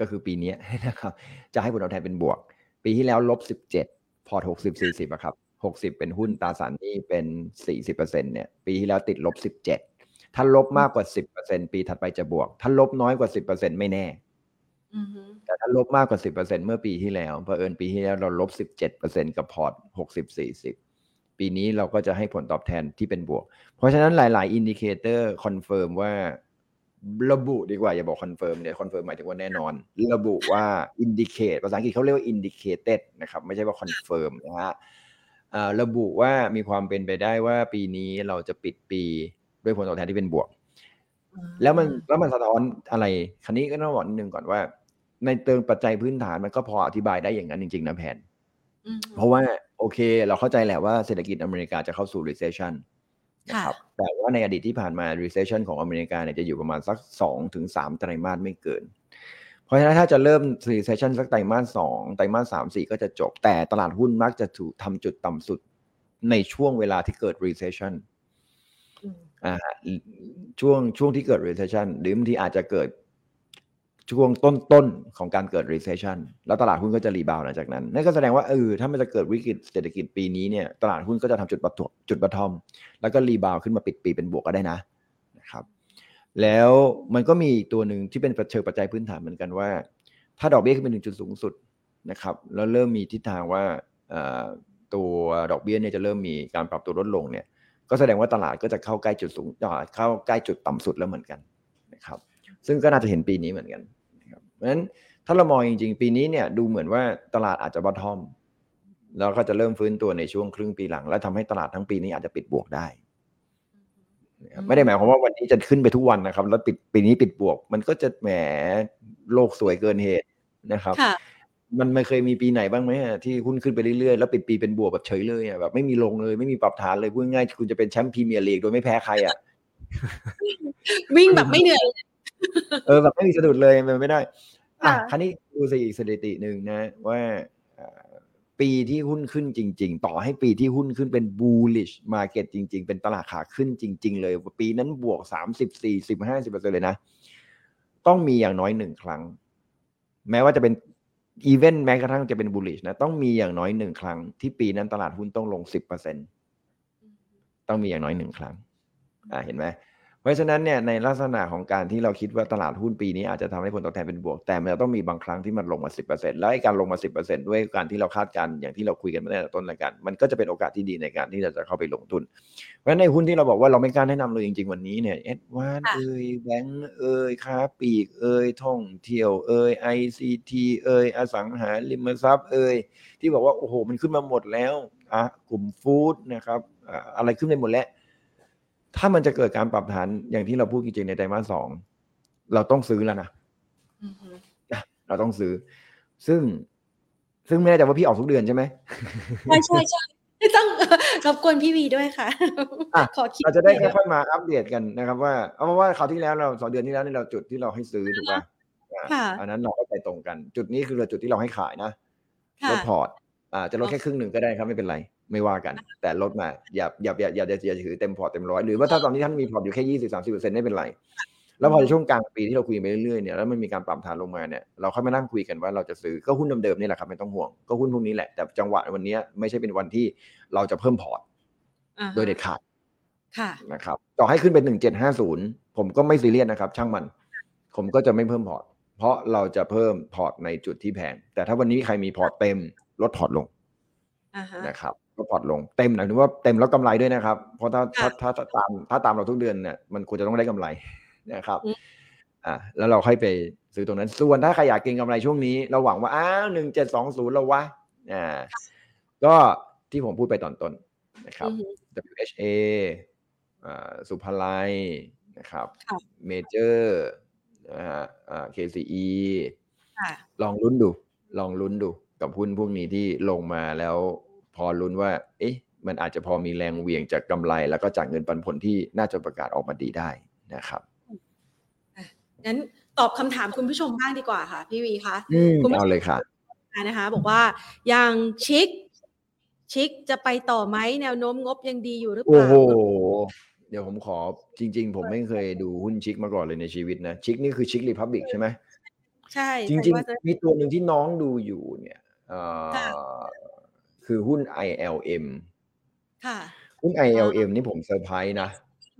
ก็คือปีเนี้ยนะครับ จะให้ผลตอบแทนเป็นบวก ปีที่แล้วลบ 17 พอร์ต 60 40อะครับ 60 เป็นหุ้นตราสารหนี้เป็น 40%เนี่ย ปีที่แล้วติดลบ 17 ถ้าลบมากกว่า 10%ปีถัดไปจะบวก ถ้าลบน้อยกว่า 10%ไม่แน่อือฮึแต่ถ้าลบมากกว่า 10%เมื่อปีที่แล้วเผอิญปีที่แล้วเราลบ 17%กับพอร์ต 60 40 ปีนี้เราก็จะให้ผลตอบแทนที่เป็นบวก เพราะฉะนั้นหลาย ๆ indicator confirm ว่าระบุดีกว่าอย่าบอก confirm เนี่ย confirm หมายถึงว่าแน่นอน ระบุว่า indicate ภาษาอังกฤษเขาเรียกว่า indicated นะครับ ไม่ใช่ว่า confirm นะฮะอ่าระบุว่ามีความเป็นไปได้ว่าปีนี้เราจะปิดปี ด้วยผลตอบแทนที่เป็นบวก แล้วมันแล้วมันสะท้อนอะไรคราวนี้ก็ต้องบอกนิดนึงก่อนว่า ในเติมปัจจัยพื้นฐานมันก็พออธิบายได้อย่างนั้นจริง ๆ นะแพนอืมเพราะว่าโอเค เราเข้าใจแหละว่าเศรษฐกิจอเมริกาจะเข้าสู่ recession นะครับแต่ว่าในอดีตที่ผ่านมา recession ของอเมริกาเนี่ยจะอยู่ประมาณสัก2ถึง3ไตรมาสไม่เกิน เพราะฉะนั้นถ้าจะเริ่ม recession สักไตรมาส2ไตรมาส3 4 ก็จะจบ แต่ตลาดหุ้นมักจะถูกทำจุดต่ำสุดในช่วงเวลาที่เกิด recession อืมอ่า ช่วงช่วงที่เกิด recession หรือบางทีอาจจะเกิดช่วงต้นๆของการเกิด recession แล้วตลาดหุ้นก็จะรีบาวหลังจากนั้น นั่นก็แสดงว่าเออถ้ามันจะเกิดวิกฤตเศรษฐกิจปีนี้เนี่ยตลาดหุ้นก็จะทำจุดบัตจุดบัตทอม แล้วก็รีบาวขึ้นมาปิดปีเป็นบวกก็ได้นะนะครับแล้วมันก็มีอีกตัวหนึ่งที่เป็นเชิงปัจจัยพื้นฐานเหมือนกันว่า ถ้าดอกเบี้ยขึ้นไปถึงจุดสูงสุดนะครับแล้วเริ่มมีทิศทางว่าตัวดอกเบี้ยเนี่ยจะเริ่มมีการปรับตัวลดลงเนี่ย ก็แสดงว่าตลาดก็จะเข้าใกล้จุดสูงเข้าใกล้จุดต่ำสุดแล้วเหมือนกันนะครับ ซึ่งก็น่าจะเห็นปีนี้เหมือนกันนะครับเพราะฉะนั้นถ้าเรามองจริงๆ ปีนี้เนี่ยดูเหมือนว่าตลาดอาจจะบอททอม แล้วก็จะเริ่มฟื้นตัวในช่วงครึ่งปีหลัง และทำให้ตลาดทั้งปีนี้อาจจะปิดบวกได้ ไม่ได้หมายความว่าวันนี้จะขึ้นไปทุกวันนะครับ แล้วปิดปีนี้ปิดบวก มันก็จะแหมโลกสวยเกินเหตุนะครับ มันไม่เคยมีปีไหนบ้างไหมอะที่หุ้นขึ้นไปเรื่อยๆ แล้วปิดปีเป็นบวกแบบเฉยเลยอะแบบไม่มีลงเลยไม่มีปรับฐานเลยพูดง่ายๆคุณจะเป็นแชมป์พรีเมียร์ลีกโดยไม่แพ้ใครอะวิ่งแบบไม่เหนื่อยเออแบบไม่มีสะดุดเลยมันไม่ได้ อะค่ะคราวนี้ดูสิอีกสถิติหนึ่งนะ ว่าเอ่อปีที่หุ้นขึ้นจริง ๆ ต่อให้ปีที่หุ้นขึ้นเป็น bullish market จริง ๆ เป็นตลาดขาขึ้นจริง ๆ เลย ปีนั้นบวกสามสิบสี่สิบห้าสิบเปอร์เซ็นเลยนะ ต้องมีอย่างน้อยหนึ่งครั้ง แม้ว่าจะเป็น อีเวนต์แม้กระทั่งจะเป็น bullish นะ ต้องมีอย่างน้อยหนึ่งครั้ง ที่ปีนั้นตลาดหุ้นต้องลงสิบเปอร์เซ็นต้องมีอย่างน้อยหนึ่งครั้ง อ่าเห็นไหม เพราะฉะนั้นเนี่ยในลักษณะของการที่เราคิดว่าตลาดหุ้นปีนี้อาจจะทำให้ผลตอบแทนเป็นบวก แต่มันจะต้องมีบางครั้งที่มันลงมา 10%แล้วไอ้การลงมา 10%ด้วยการที่เราคาดการณ์อย่างที่เราคุยกันมาตั้งแต่ต้นรายการมันก็จะเป็นโอกาสที่ดีในการที่เราจะเข้าไปลงทุน เพราะฉะนั้นในหุ้นที่เราบอกว่าเราไม่กล้าแนะนำเลยจริง ๆ วันนี้เนี่ยเอ็ดวานค่ะเอ่ยแบงก์เอ่ยค้าปลีกเอ่ยท่องเที่ยวเอ่ย ICT เอ่ยอสังหาริมทรัพย์เอ่ยที่บอกว่าโอ้โหมันขึ้นมาหมดแล้วอะกลุ่มฟู้ดนะครับอะอะไรขึ้นไปหมดแล้ว ถ้ามันจะเกิดการปรับฐานอย่างที่เราพูดจริงๆในไตรมาสสองเราต้องซื้อแล้วนะอือฮึเราต้องซื้อ ซึ่งซึ่งไม่แน่ใจว่าพี่ออกทุกเดือนใช่ไหมใช่ใช่ใช่ต้องรบกวนพี่วีด้วยค่ะอะขอคิดเราจะได้หน่อยค่อยๆมาอัปเดตกันนะครับ ว่าเอาเป็นว่าคราวที่แล้วเราสองเดือนที่แล้วนี่เราจุดที่เราให้ซื้อถูกป่ะอ่าค่ะอันนั้นเราก็ไปตรงกัน จุดนี้คือเราจุดที่เราให้ขายนะค่ะลดพอร์ตอ่าจะลดแค่ครึ่งหนึ่งก็ได้ครับไม่เป็นไร ไม่ว่ากัน แต่ลดมาอย่าอย่าอย่าอย่าอย่าอย่าถือเต็มพอร์ตเต็มร้อยหรือว่าถ้าตอนนี้ท่านมีพอร์ตอยู่แค่ยี่สิบสามสิบเปอร์เซ็นต์ไม่เป็นไร แล้วพอในช่วงกลางปีที่เราคุยไปเรื่อยๆเนี่ยแล้วมันมีการปรับฐานลงมาเนี่ยเราค่อยมานั่งคุยกันว่าเราจะซื้อก็หุ้นเดิมๆนี่แหละครับไม่ต้องห่วงก็หุ้นพวกนี้แหละแต่จังหวะวันนี้ไม่ใช่เป็นวันที่เราจะเพิ่มพอร์ตอ่าฮะโดยเด็ดขาดค่ะนะครับต่อให้ขึ้นเป็นหนึ่งเจ็ดห้าศูนย์ผมก็ไม่ซีเรียสนะครับ ช่างมัน ผมก็จะไม่เพิ่มพอร์ต เพราะเราจะเพิ่มพอร์ตในจุดที่แพงแต่ถ้าวันนี้ใครมีพอร์ตเต็มลดพอร์ตลงอ่าฮะนะครับ ลดพอร์ตลงเต็มหมายถึงว่าเต็มแล้วกำไรด้วยนะครับ เพราะถ้าถ้าค่ะถ้าถ้าตามถ้าตามเราทุกเดือนเนี่ยมันควรจะต้องได้กำไรนะครับอืมอ่าแล้วเราค่อยไปซื้อตรงนั้น ส่วนถ้าใครอยากเก็งกำไรช่วงนี้ เราหวังว่าอ้าวหนึ่งเจ็ดสองศูนย์แล้ววะอ่าก็ที่ผมพูดไปตอนต้นนะครับอือฮึ WHA อ่าสุภาลัยนะครับค่ะเมเจอร์นะฮะอ่า KCE ค่ะลองลุ้นดู ลองลุ้นดูกับหุ้นพวกนี้ที่ลงมาแล้ว พอลุ้นว่า เอ๊ะ มันอาจจะพอมีแรงเหวี่ยงจากกำไร แล้วก็จากเงินปันผลที่น่าจะประกาศออกมาดีได้นะครับงั้นตอบคำถามคุณผู้ชมบ้างดีกว่าค่ะ พี่วีคะอืมคุณผู้ชมเอาเลยค่ะนะคะ บอกว่าอย่างชิคชิคจะไปต่อไหมแนวโน้มงบยังดีอยู่หรือเปโอ้ล่าโหเดี๋ยวผมขอจริง ๆ ผมไม่เคยดูหุ้นชิคมาก่อนเลยในชีวิตนะ ชิคนี่คือชิครีพับบิกใช่ไหมใช่ จริงแต่ว่าจะๆมีตัวหนึ่งที่น้องดูอยู่เนี่ยเอ่อ ค่ะคือหุ้น ILM ค่ะ หุ้น ILM นี่ผมเซอร์ไพรส์นะ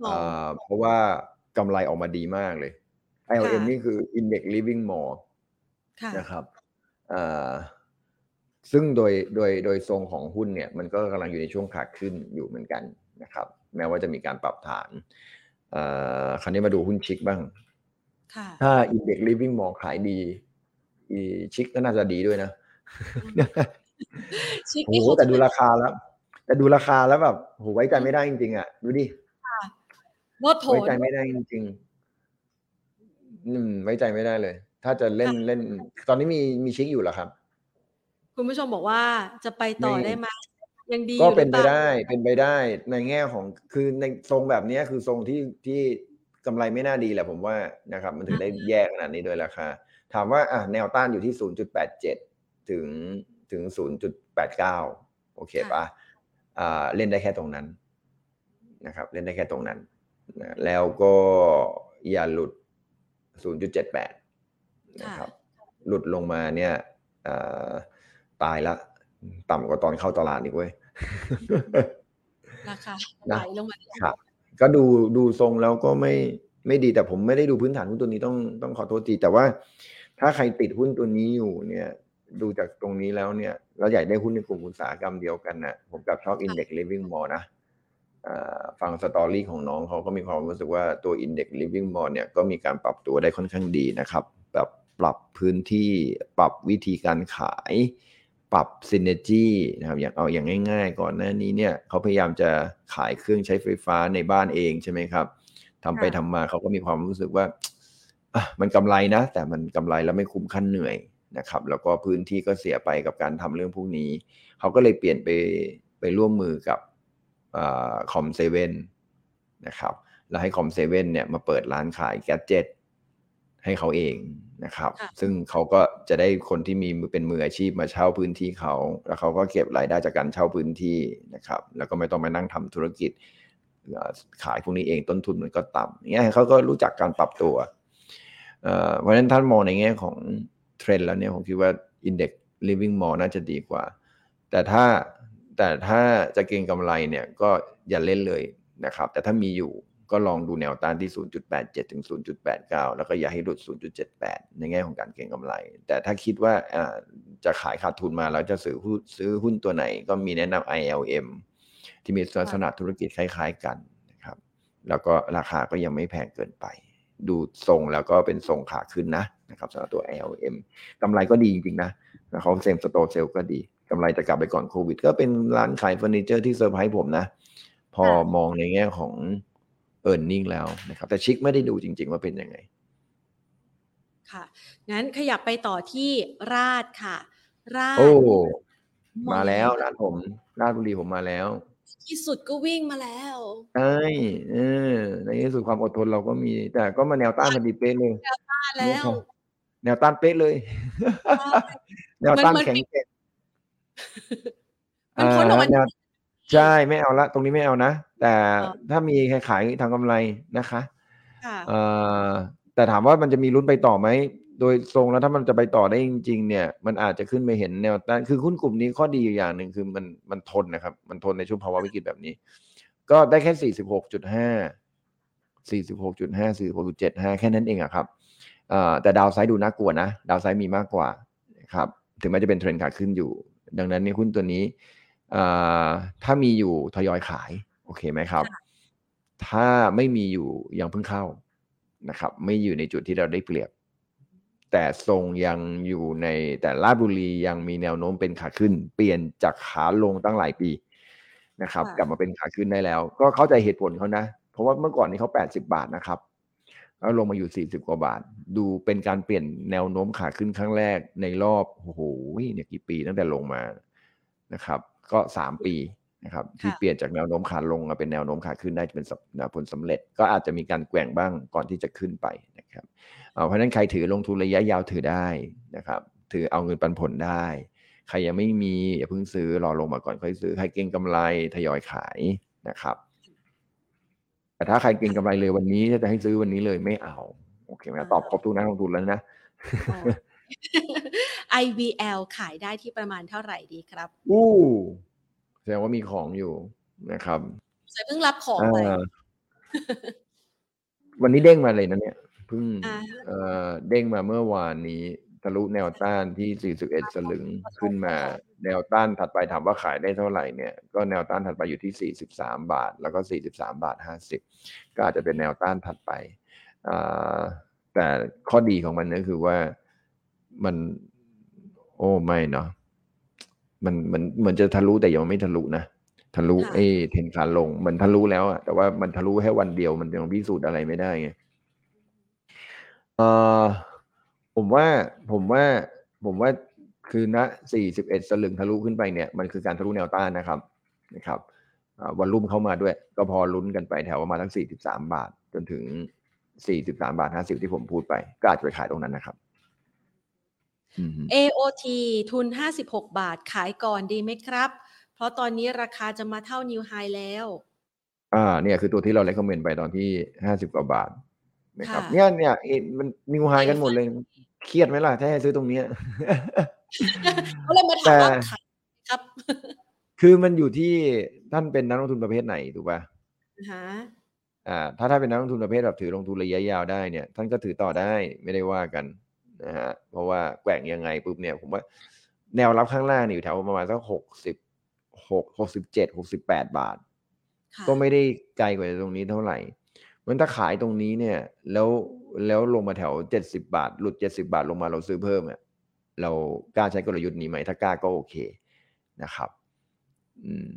อ๋ออ่าเพราะว่ากำไรออกมาดีมากเลย ILM ค่ะนี่คือ Index Living Mall ค่ะนะครับอ่าซึ่งโดยโดยโดยทรงของหุ้นเนี่ย มันก็กำลังอยู่ในช่วงขาขึ้นอยู่เหมือนกันนะครับ แม้ว่าจะมีการปรับฐานอ่าคราวนี้มาดูหุ้นชิคบ้างค่ะถ้า Index Living Mall ขายดีอีชิคก็น่าจะดีด้วยนะ ชิคโอ้นี่โหเขาแต่ดูราคาแล้ว แต่ดูราคาแล้วแบบโหไว้ใจไม่ได้จริงๆอะดูดิลดโผไว้นใจไม่ได้จริงๆอืม ไว้ใจไม่ได้เลย ถ้าจะเล่นเล่น ตอนนี้มีมีชิคอยู่เหรอครับ คุณผู้ชมบอกว่าจะไปต่อไม่ได้ไหมยังดีก็อยู่หเป็รืนอไปเปล่าได้เป็นไปได้ในแง่ของคือในทรงแบบเนี้ยคือทรงที่ที่กำไรไม่น่าดีแหละผมว่านะครับ มันถึงได้แย่ขนาดนี้โดยราคา ถามว่าอะแนวต้านอยู่ที่ 0.87 ถึง ถึง 0.89 โอเคปะอ่าเล่นได้แค่ตรงนั้นนะครับ เล่นได้แค่ตรงนั้นนะแล้วก็อย่าหลุด 0.78 นะครับ หลุดลงมาเนี่ยอ่าตายละ ต่ำกว่าตอนเข้าตลาดอีกเว้ยราคานะไหลลงมาครับก็ดูดูทรงแล้วก็ไม่ไม่ดีแต่ผมไม่ได้ดูพื้นฐานหุ้นตัวนี้ต้องต้องขอโทษทีแต่ว่า ถ้าใครติดหุ้นตัวนี้อยู่เนี่ย ดูจากตรงนี้แล้วเนี่ย เราอยากได้หุ้นในกลุ่มอุตสาหกรรมเดียวกันนะผมกลับชอบ Index Living Mall นะอ่าฟังสตอรี่ของน้องเขาก็มีความรู้สึกว่าตัว Index Living Mall เนี่ยก็มีการปรับตัวได้ค่อนข้างดีนะครับ แบบปรับพื้นที่ปรับวิธีการขาย ปรับ synergy นะครับอย่างเอาอย่างง่ายๆ ก่อนหน้านี้เนี่ยเขาพยายามจะขายเครื่องใช้ไฟฟ้าในบ้านเองใช่ไหมครับทำไปทำมาเขาก็มีความรู้สึกว่าอะมันกำไรนะ แต่มันกำไรแล้วไม่คุ้มค่าเหนื่อย นะครับ แล้วก็พื้นที่ก็เสียไปกับการทำเรื่องพวกนี้ เขาก็เลยเปลี่ยนไปไปร่วมมือกับคอมเซเว่นนะครับแล้วให้คอมเซเว่นเนี่ยมาเปิดร้านขายแกจิตให้เขาเองนะครับ ซึ่งเขาก็จะได้คนที่มีเป็นมืออาชีพมาเช่าพื้นที่เขา แล้วเขาก็เก็บรายได้จากการเช่าพื้นที่นะครับ แล้วก็ไม่ต้องมานั่งทำธุรกิจขายพวกนี้เองต้นทุนมันก็ต่ำอย่างเงี้ยเขาก็รู้จักการปรับตัว เพราะฉะนั้นท่านมองในแง่ของ เทรนด์แล้วเนี่ยผมคิดว่า Index Living Mall น่าจะดีกว่า แต่ถ้าแต่ถ้าจะเก็งกำไรเนี่ยก็อย่าเล่นเลยนะครับ แต่ถ้ามีอยู่ก็ลองดูแนวต้านที่ 0.87 ถึง 0.89 แล้วก็อย่าให้หลุด 0.78 ในแง่ของการเก็งกำไร แต่ถ้าคิดว่าจะขายขาดทุนมาแล้วจะซื้อซื้อหุ้นตัวไหนก็มีแนะนำ ILM ที่มีลักษณะธุรกิจคล้ายๆกันนะครับ แล้วก็ราคาก็ยังไม่แพงเกินไป ดูทรงแล้วก็เป็นทรงขาขึ้นนะนะครับสำหรับตัว ILM กำไรก็ดีจริงๆนะเขา same store sales ก็ดีกำไรจะกลับไปก่อนโควิด ก็เป็นร้านขายเฟอร์นิเจอร์ที่เซอร์ไพรส์ผมนะ พอมองในแง่ของ earning แล้วนะครับ แต่ชิคไม่ได้ดูจริง ๆ ว่าเป็นยังไง ค่ะ งั้นขยับไปต่อที่ราดค่ะ ราดโอ้มาแล้วร้านผม ราชบุรีผมมาแล้ว ที่สุดก็วิ่งมาแล้ว ใช่ เออ ในที่สุดความอดทนเราก็มี แต่ก็มาแนวต้านพอดีเป๊ะเลย แนวต้านแล้ว แนวต้านเป๊ะเลย แนวต้านแข็งแกร่งมันพ้นออกมาแนวใช่ไม่เอาละ ตรงนี้ไม่เอานะ แต่อ๋อถ้ามีใครขายทางกำไรนะคะค่ะเอ่อแต่ถามว่ามันจะมีลุ้นไปต่อไหม โดยทรงแล้วถ้ามันจะไปต่อได้จริง ๆ เนี่ย มันอาจจะขึ้นไปเห็นแนวต้านคือหุ้นกลุ่มนี้ข้อดีอยู่อย่างหนึ่งคือมันมันทนนะครับ มันทนในช่วงภาวะวิกฤตแบบนี้ ก็ได้แค่สี่สิบหกจุดห้าสี่สิบหกจุดห้าสี่หกจุดเจ็ดห้าแค่นั้นเองอะครับเอ่อแต่ดาวไซด์ดูน่ากลัวนะ ดาวไซด์มีมากกว่านะครับถึงแม้จะเป็นเทรนด์ขาขึ้นอยู่ ดังนั้นในหุ้นตัวนี้เอ่อถ้ามีอยู่ทยอยขาย โอเคไหมครับ ถ้าไม่มีอยู่ยังเพิ่งเข้านะครับ ไม่อยู่ในจุดที่เราได้เปรียบ แต่ทรงยังอยู่ในแต่ลาดบุรียังมีแนวโน้มเป็นขาขึ้น เปลี่ยนจากขาลงตั้งหลายปีนะครับค่ะกลับมาเป็นขาขึ้นได้แล้ว ก็เข้าใจเหตุผลเขานะ เพราะว่าเมื่อก่อนนี้เขา 80 บาทนะครับ แล้วลงมาอยู่ 40 กว่าบาท ดูเป็นการเปลี่ยนแนวโน้มขาขึ้นครั้งแรกในรอบโอ้โหเนี่ยกี่ปีตั้งแต่ลงมานะครับ ก็สามปี นะครับที่ค่ะเปลี่ยนจากแนวโน้มขาลงมาเป็นแนวโน้มขาขึ้นได้เป็นสัปผลสำเร็จ ก็อาจจะมีการแกว่งบ้างก่อนที่จะขึ้นไปนะครับเอ่อเพราะฉะนั้นใครถือลงทุนระยะยาวถือได้นะครับถือเอาเงินปันผลได้ ใครยังไม่มีอย่าเพิ่งซื้อรอลงมาก่อนค่อยซื้อใครเก็งกำไรทยอยขายนะครับแต่ถ้าใครเก็งกำไรเลยวันนี้ถ้าจะให้ซื้อวันนี้เลยไม่เอาโอเคไหมอ่าตอบครบทุกนักลงทุนแล้วนะอ๋อ IVL ขายได้ที่ประมาณเท่าไหร่ดีครับ อู้ แสดงว่ามีของอยู่นะครับใส่เพิ่งรับของอ่ไปาวันนี้เด้งมาเลยนะเนี่ยเพิ่งอ่าเอ่อเด้งมาเมื่อวานนี้ทะลุแนวต้านที่ 41 สลึงขึ้นมา แนวต้านถัดไปถามว่าขายได้เท่าไหร่เนี่ย ก็แนวต้านถัดไปอยู่ที่ 43 บาท แล้วก็ 43 บาท 50 ก็อาจจะเป็นแนวต้านถัดไปอ่าแต่ข้อดีของมันก็คือว่ามัน โอ้ไม่เนาะ มันมันเหมือนจะทะลุแต่ยังไม่ทะลุนะทะลุค่ะไอ้เทรนขาลงมันทะลุแล้วอะแต่ว่ามันทะลุแค่วันเดียวมันยังพิสูจน์อะไรไม่ได้ไงเออผมว่าผมว่าผมว่าคือณ41สลึงทะลุขึ้นไปเนี่ยมันคือการทะลุแนวต้านนะครับนะครับอ่าวันรุ่มเข้ามาด้วย ก็พอลุ้นกันไปแถวประมาณทั้ง43 บาท จนถึง 43 บาท 50 ที่ผมพูดไป ก็อาจจะไปขายตรงนั้นนะครับอืม AOT ทุน 56 บาทขายก่อนดีไหมครับ เพราะตอนนี้ราคาจะมาเท่านิวไฮแล้ว อ่าเนี่ยคือตัวที่เราเล c ก m เมนไปตอนที่ห้าสิบกว่าบาทนะครับค่ะเนี่ยเนี่ยเอ็นมันนิวไฮกันหมดเลย เครียดไหมล่ะ ถ้าให้ซื้อตรงเนี้ยก็เลยมาถามว่าแต่ขายครับ คือมันอยู่ที่ท่านเป็นนักลงทุนประเภทไหนถูกป่ะฮะอ่าถ้าท่านเป็นนักลงทุนประเภทแบบถือลงทุนระยะยาวได้เนี่ย ท่านก็ถือต่อได้ไม่ได้ว่ากัน นะฮะเพราะว่าแกว่งยังไงปุ๊บเนี่ย ผมว่าแนวรับข้างล่างเนี่ยอยู่แถวประมาณสักหกสิบหกหกสิบเจ็ดหกสิบแปดบาทค่ะก็ไม่ได้ไกลกว่าตรงนี้เท่าไหร่มันถ้าขายตรงนี้เนี่ย แล้วแล้วลงมาแถวเจ็ดสิบาท หลุดเจ็ดสิบาทลงมาเราซื้อเพิ่มอะเรากล้าใช้กลยุทธ์นี้ไหมถ้ากล้าก็โอเคนะครับ อืม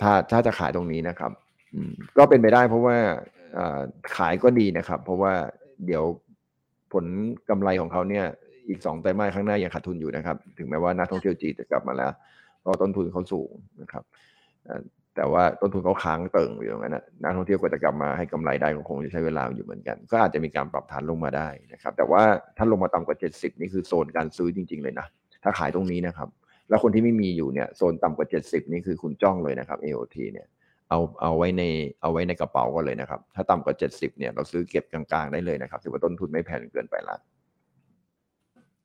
ถ้าถ้าจะขายตรงนี้นะครับ อืม ก็เป็นไปได้เพราะว่าอ่าขายก็ดีนะครับ เพราะว่าเดี๋ยว ผลกำไรของเขาเนี่ยอีกสองไตรมาสข้างหน้ายังขาดทุนอยู่นะครับ ถึงแม้ว่านักท่องเที่ยวจีนจะกลับมาแล้วเพราะต้นทุนเขาสูงนะครับแต่ว่าต้นทุนเขาค้างเติ่งอยู่ตรงนั้นนะนักท่องเที่ยวกว่าจะกลับมาให้กำไรได้ก็คงจะใช้เวลาอยู่เหมือนกัน ก็อาจจะมีการปรับฐานลงมาได้นะครับ แต่ว่าถ้าลงมาต่ำกว่า 70 นี่คือโซนการซื้อจริง ๆ เลยนะ ถ้าขายตรงนี้นะครับ แล้วคนที่ไม่มีอยู่เนี่ยโซนต่ำกว่า 70 นี่คือคุณจ้องเลยนะครับ AOT เนี่ย เอาเอาไว้ในเอาไว้ในกระเป๋าก็เลยนะครับ ถ้าต่ำกว่า 70เนี่ยเราซื้อเก็บกลางๆได้เลยนะครับถือว่าต้นทุนไม่แพงเกินไปละ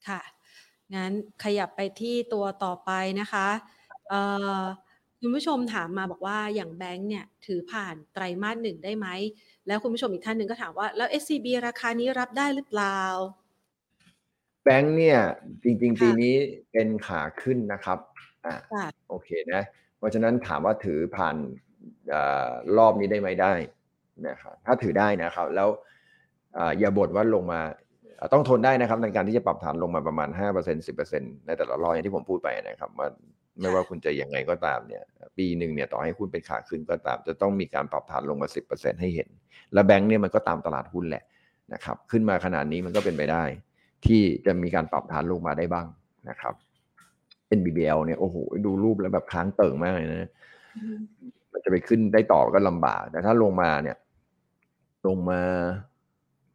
ค่ะงั้นขยับไปที่ตัวต่อไปนะคะเอ่อคุณผู้ชมถามมาบอกว่าอย่างแบงค์เนี่ยถือผ่านไตรมาสหนึ่งได้ไหม แล้วคุณผู้ชมอีกท่านหนึ่งก็ถามว่าแล้ว SCB ราคานี้รับได้หรือเปล่า แบงค์เนี่ยจริงๆ ปีนี้เป็นขาขึ้นนะครับอ่าค่ะโอเคนะ เพราะฉะนั้นถามว่าถือผ่านอ รอบนี้ได้ไหมได้นะครับถ้าถือได้นะครับ แล้วอย่าบ่นว่าลงมาต้องทนได้นะครับในการที่จะปรับฐานลงมาประมาณ 5% 10%ในแต่ละรอบอย่างที่ผมพูดไปนะครับว่าไม่ว่าคุณจะยังไงก็ตามเนี่ย ปีหนึ่งเนี่ยต่อให้คุณเป็นขาขึ้นก็ตาม จะต้องมีการปรับฐานลงมา 10%ให้เห็น และแบงค์เนี่ยมันก็ตามตลาดหุ้นแหละนะครับ ขึ้นมาขนาดนี้มันก็เป็นไปได้ ที่จะมีการปรับฐานลงมาได้บ้างนะครับ NBBL เนี่ยโอ้โหดูรูปแล้วแบบค้างเติ่งมากเลยนะ มันจะไปขึ้นได้ต่อก็ลำบาก แต่ถ้าลงมาเนี่ย ลงมา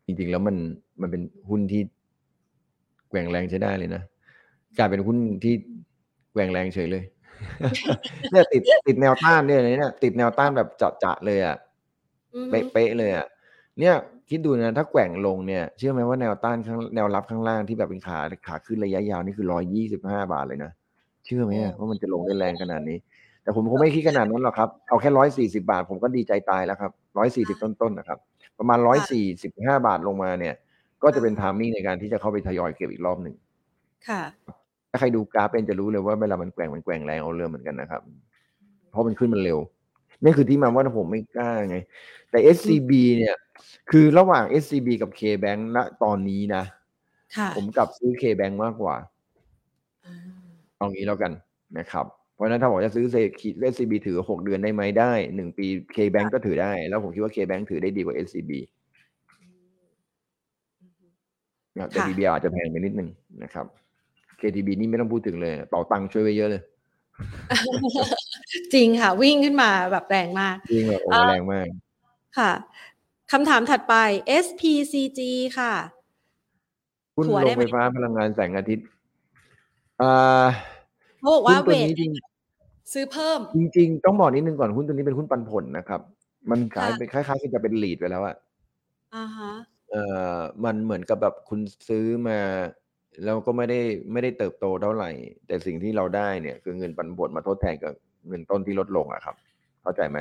จริงๆแล้วมันมันเป็นหุ้นที่แกว่งแรงใช้ได้เลยนะกลายเป็นหุ้นที่แกว่งแรงเฉยเลยเนี่ยติดติดแนวต้านเนี่ยเนี่ยติดแนวต้านแบบเจาะๆเลยอะเป๊ะๆเลยอะเนี่ยคิดดูนะถ้าแกว่งลงเนี่ยเชื่อไหมว่าแนวต้านข้างแนวรับข้างล่างที่แบบเป็นขาขาขึ้นระยะยาวนี่คือร้อยยี่สิบห้าบาทเลยนะเชื่อไหมว่ามันจะลงได้แรงขนาดนี้ แต่ผมคงไม่คิดขนาดนั้นหรอกครับ เอาแค่ร้อยสี่สิบาท ผมก็ดีใจตายแล้วครับร้อยสี่สิบต้นๆนะครับ ประมาณร้อยสี่สิบห้าบาทลงมาเนี่ย ก็จะเป็นทามมิ่งในการที่จะเข้าไปทยอยเก็บอีกรอบหนึ่งค่ะ ถ้าใครดูกราฟเป็นจะรู้เลยว่าเวลามันแกว่งมันแกว่งแรงเอาเรื่องเหมือนกันนะครับ เพราะมันขึ้นมันเร็วนี่คือที่มาว่าผมไม่กล้าไง แต่ SCB เนี่ย คือระหว่าง SCB กับ KBank ณตอนนี้นะผมกลับซื้อ KBank มากกว่าเอางี้แล้วกันนะครับเพ ราะฉะนั้นถ้าบอกจะซื้อ SCB ถือ6เดือนได้ไหมได้1ปี KBank ก็ถือได้ แล้วผมคิดว่า KBank ถือได้ดีกว่า SCB แต่ DBR อาจจะแพงไปนิดนึงนะครับ KTB นี่ไม่ต้องพูดถึงเลยเป๋าตังค์ช่วยไว้เยอะเลย จริงค่ะ วิ่งขึ้นมาแบบแรงมากวิ่งแบบโอ้แรงมาก ค่ะคำถามถัดไป SPCG ค่ะหุ้นโรงไฟฟ้าพลังงานแสงอาทิตย์อ่าเขาบอกว่าเวท ซื้อเพิ่ม จริง ๆ ต้องบอกนิดนึงก่อนหุ้นตัวนี้เป็นหุ้นปันผลนะครับ มันขายเป็นคล้ายๆที่จะเป็นลีดไปแล้วอะอ่าฮะเอ่อมันเหมือนกับแบบคุณซื้อมาแล้วก็ไม่ได้ไม่ได้เติบโตเท่าไหร่ แต่สิ่งที่เราได้เนี่ย คือเงินปันผลมาทดแทนกับเงินต้นที่ลดลงอะครับ เข้าใจไหม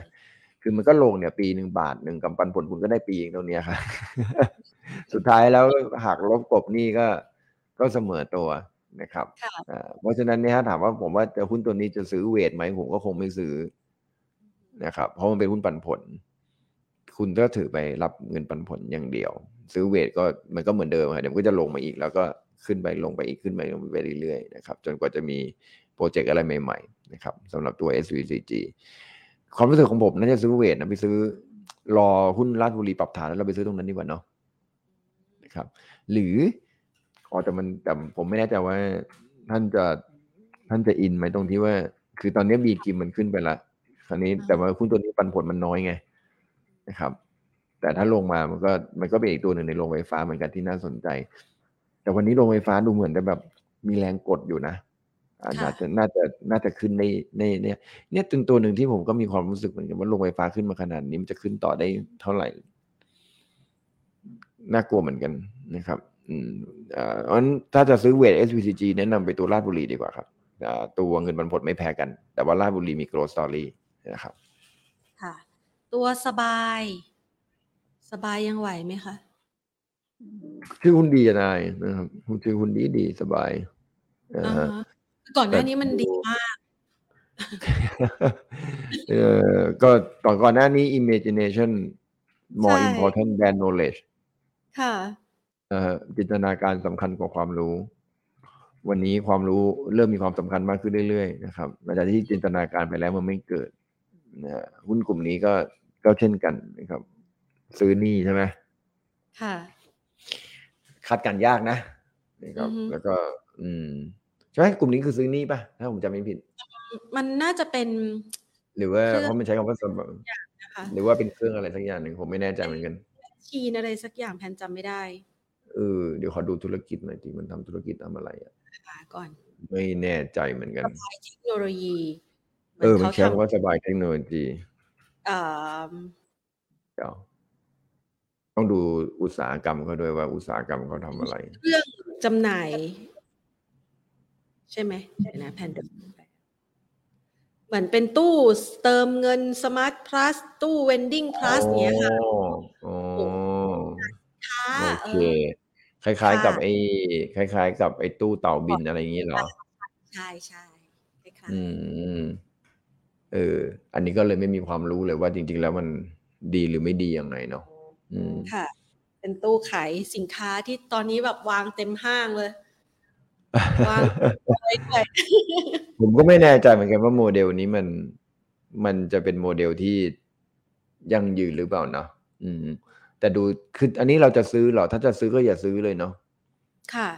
คือมันก็ลงเนี่ย ปีหนึ่งบาทหนึ่งกับปันผลคุณก็ได้ปีเองตรงนี้ครับสุดท้ายแล้วหากลบกบนี่ก็ก็เสมอตัว นะครับเพราะฉะนั้นเนี่ยถามว่าผมว่าจะหุ้นตัวนี้จะซื้อเวทไหมผมก็คงไม่ซื้อนะครับ เพราะมันเป็นหุ้นปันผล คุณก็ถือไปรับเงินปันผลอย่างเดียว ซื้อเวทก็มันก็เหมือนเดิมครับเดี๋ยวก็จะลงมาอีก แล้วก็ขึ้นไปลงไปอีกขึ้นไปลงไปเรื่อยๆนะครับจนกว่าจะมีโปรเจกต์อะไรใหม่ๆนะครับสำหรับตัว SVCG ความรู้สึกของผมน่าจะซื้อเวทนะไปซื้อรอหุ้นราชบุรีปรับฐานแล้วเราไปซื้อตรงนั้นดีกว่าเนาะนะครับ หรือ อ๋อแต่มันแต่ผมไม่แน่ใจว่าท่านจะท่านจะอินไหมตรงที่ว่า คือตอนนี้บีกิมมันขึ้นไปละคราวนี้แต่ว่าหุ้นตัวนี้ปันผลมันน้อยไงนะครับ แต่ถ้าลงมามันก็มันก็เป็นอีกตัวหนึ่งในโรงไฟฟ้าเหมือนกันที่น่าสนใจ แต่วันนี้โรงไฟฟ้าดูเหมือนจะแบบมีแรงกดอยู่นะอาจจะน่าจะน่าจะขึ้นในในเนี่ยเนี่ยตึงตัวหนึ่งที่ผมก็มีความรู้สึกเหมือนกันว่าโรงไฟฟ้าขึ้นมาขนาดนี้มันจะขึ้นต่อได้เท่าไหร่ น่ากลัวเหมือนกันนะครับ อืมอ่าอันถ้าจะซื้อเวท SVCG แนะนำไปตัวราชบุรีดีกว่าครับตัวเงินปันผลไม่แพ้กัน แต่ว่าราชบุรีมีโกลด์สตอรี่นะครับ ค่ะ ตัวสบาย สบายยังไหวไหมคะ ชื่อคุณดีนายนะครับชื่อคุณดีดีสบายอ่าก่อนหน้านี้มันดีมากเออก็ตอนก่อนหน้านี้ imagination more important than knowledge ค่ะ เอ่อจินตนาการสำคัญกว่าความรู้ วันนี้ความรู้เริ่มมีความสำคัญมากขึ้นเรื่อยๆนะครับหลังจากที่จินตนาการไปแล้วมันไม่เกิดนะหุ้นกลุ่มนี้ก็ก็เช่นกันนะครับ ซื้อนี่ใช่ไหมค่ะคาดการยากนะนะครับอือฮึแล้วก็ อืมใช่ไหมกลุ่มนี้คือซื้อนี่ป่ะถ้าผมจำไม่ผิด มันน่าจะเป็น หรือว่าเครื่องเพราะมันใช้คำว่า server นะคะหรือว่าเป็นเครื่องอะไรสักอย่างหนึ่งผมไม่แน่ใจเหมือนกันชีนอะไรสักอย่างแพนจำไม่ได้ เออเดี๋ยวขอดูธุรกิจหน่อยสิมันทำธุรกิจทำอะไรอะหาก่อน ไม่แน่ใจเหมือนกันสบายเทคโนโลยีหเออมันเขาใช้ทคำว่าสบายเทคโนโลยีำเอ่อเดี๋ยวต้องดูอุตสาหกรรมเขาด้วยว่าอุตสาหกรรมเขาทำอะไรเครื่องจำหน่าย ใช่ไหมเดี๋ยวนะแพนดูเหมือนเป็นตู้เติมเงินสมาร์ทพลัสตู้ vending plus เนี้ยค่ะอ๋อค้าโอเอเคอ คล้าย ๆ กับค่ะไอ้คล้าย ๆ กับไอ้ตู้เต่าบินอะไรอย่างงี้เหรอ ใช่ใช่คล้ายอืมเออ อันนี้ก็เลยไม่มีความรู้เลยว่าจริง ๆ แล้วมันดีหรือไม่ดียังไงเนาะอืมๆค่ะ เป็นตู้ขายสินค้าที่ตอนนี้แบบวางเต็มห้างเลยวางไว้ด้วยผมก็ไม่แน่ใจเหมือนกันว่าโมเดลนี้มันมันจะเป็นโมเดลที่ยั่งยืนหรือเปล่าเนาะอืม แต่ดูคืออันนี้เราจะซื้อเหรอ ถ้าจะซื้อก็อย่าซื้อเลยเนาะค่ะ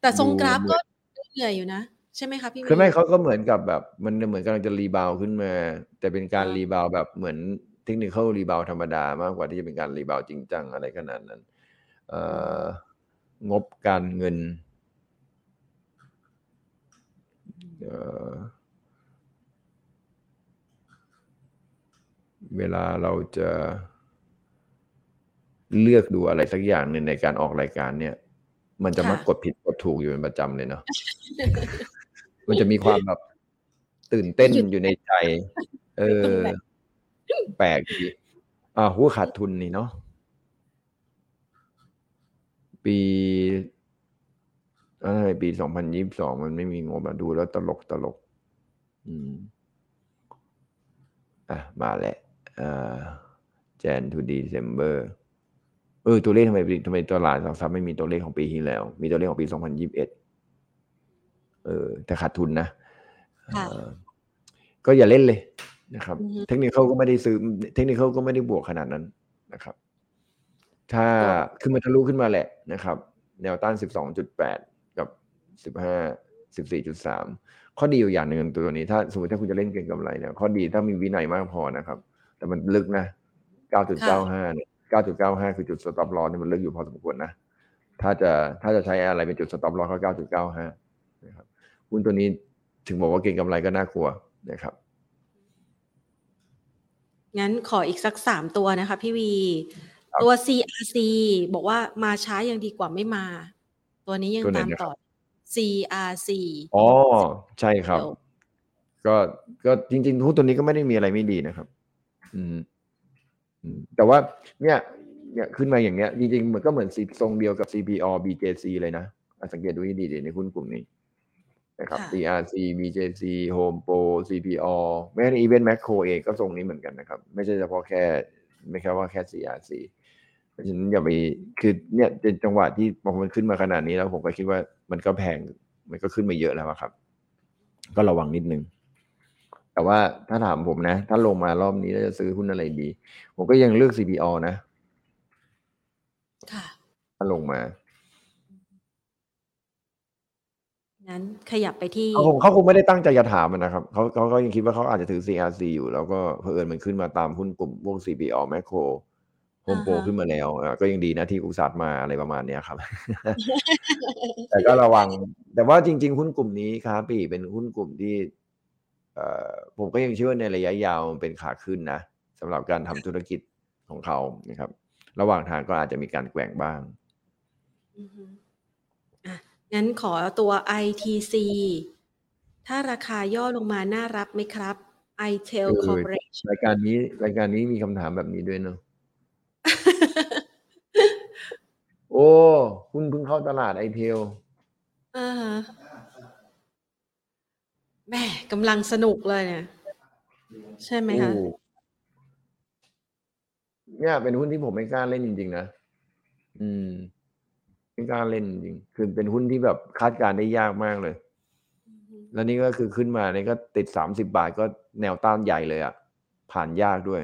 แต่ทรงดูกราฟเหมืก็อนดูเหนื่อยอยู่นะ ใช่ไหมคะพี่คือไม่วีเขาก็เหมือนกับแบบมันเหมือนกำลังจะ rebound ขึ้นมา แต่เป็นการอ่า rebound แบบเหมือน technical rebound ธรรมดามากกว่าที่จะเป็นการ rebound จริงจังอะไรขนาดนั้นเอ่องบการเงินเอ่อเวลาเราจะ เลือกดูอะไรสักอย่างหนึ่งในการออกรายการเนี่ย มันจะมักค่ะกดผิดกดถูกอยู่เป็นประจำเลยเนาะมันจะมีความแบบตื่นเต้นหยุดอยู่ในใจ เอตรงอไหนแปลกดีอ่าหูขาดทุนนี่เนาะปีอะไรปีสองพันยี่สิบสองมันไม่มีงบอะดูแล้วตลกตลก อืม อะ มาแล้วอ่า Jan to December เออตัวเลขทำไมทำไมตลาดหลักทรัพย์ไม่มีตัวเลขของปีที่แล้ว มีตัวเลขของปีสองพันยี่สิบเอ็ดเออ แต่ขาดทุนนะค่ะเอ่อก็อย่าเล่นเลยนะครับอือฮึเทคนิคก็ไม่ได้ซื้อ เทคนิคก็ไม่ได้บวกขนาดนั้นนะครับ ถ้าก็ขึ้นมาทะลุขึ้นมาแหละนะครับ แนวต้าน12.8กับ15 14.3ข้อดีอยู่อย่างหนึ่งตัวนี้ ถ้าสมมติถ้าคุณจะเล่นเก็งกำไรเนี่ยข้อดีถ้ามีวินัยมากพอนะครับ แต่มันลึกนะค่ะ9.95เนี่ย 9.95 คือจุด stop loss เนี่ยมันลึกอยู่พอสมควรนะ ถ้าจะถ้าจะใช้อะไรเป็นจุด stop loss ก็ 9.95 นะครับหุ้นตัวนี้ถึงบอกว่าเก็งกำไรก็น่ากลัวนะครับงั้นขออีกสักสามตัวนะคะพี่วีครับตัว CRC บอกว่ามาช้ายังดีกว่าไม่มา ตัวนี้ยังตัวไหนตามนะครับต่อ CRC อ๋อใช่ครับเดี๋ยวก็ก็จริงๆหุ้นตัวนี้ก็ไม่ได้มีอะไรไม่ดีนะครับ อืมอืม แต่ว่าเนี่ยเนี่ยขึ้นมาอย่างเงี้ยจริงๆมันก็เหมือนสีทรงเดียวกับ CPO BJC เลยนะอะสังเกตดูให้ดีๆในหุ้นกลุ่มนี้นะครับค่ะ CRC BJC Home Pro CPO แม้ใน Event Macro เองก็ทรงนี้เหมือนกันนะครับ ไม่ใช่เฉพาะแค่ ไม่แค่ว่าแค่ CRC เพราะฉะนั้นอย่าไปคือเนี่ยเป็นจังหวะที่พอมันขึ้นมาขนาดนี้แล้วผมก็คิดว่ามันก็แพงมันก็ขึ้นมาเยอะแล้วอะครับ ก็ระวังนิดนึง แต่ว่าถ้าถามผมนะ ถ้าลงมารอบนี้แล้วจะซื้อหุ้นอะไรดี ผมก็ยังเลือก CPO นะ ค่ะ ถ้าลงมางั้นขยับไปที่เขาคงเขาคงไม่ได้ตั้งใจจะถามมันนะครับเขาเขาก็ยังคิดว่าเขาอาจจะถือ CRC อยู่ แล้วก็เผอิญมันขึ้นมาตามหุ้นกลุ่มพวก CPO Macro Home Pro อ่าฮะขึ้นมาแล้วอะก็ยังดีนะที่อุตสาห์มาอะไรประมาณเนี้ยครับ แต่ก็ระวัง แต่ว่าจริง ๆ หุ้นกลุ่มนี้ครับปีเป็นหุ้นกลุ่มที่เอ่อ ผมก็ยังเชื่อว่าในระยะยาวมันเป็นขาขึ้นนะสำหรับการทำธุรกิจของเขานะครับ ระหว่างทางก็อาจจะมีการแกว่งบ้างอือฮึอะงั้นขอตัว ITC ถ้าราคาย่อลงมาน่ารับไหมครับ iTel เออ Corporation รายการนี้รายการนี้มีคำถามแบบนี้ด้วยเนอะโอ้ คุณเพิ่งเข้าตลาดไอเทลอ่าฮะ แม่กำลังสนุกเลยเนี่ย ใช่ไหมคะโอ้เนี่ยเป็นหุ้นที่ผมไม่กล้าเล่นจริง ๆ นะ อืม ไม่กล้าเล่นจริงๆคือเป็นหุ้นที่แบบคาดการณ์ได้ยากมากเลย แล้วนี่ก็คือขึ้นมาเนี่ยก็ติดสามสิบาทก็แนวต้านใหญ่เลยอะ่ะผ่านยากด้วย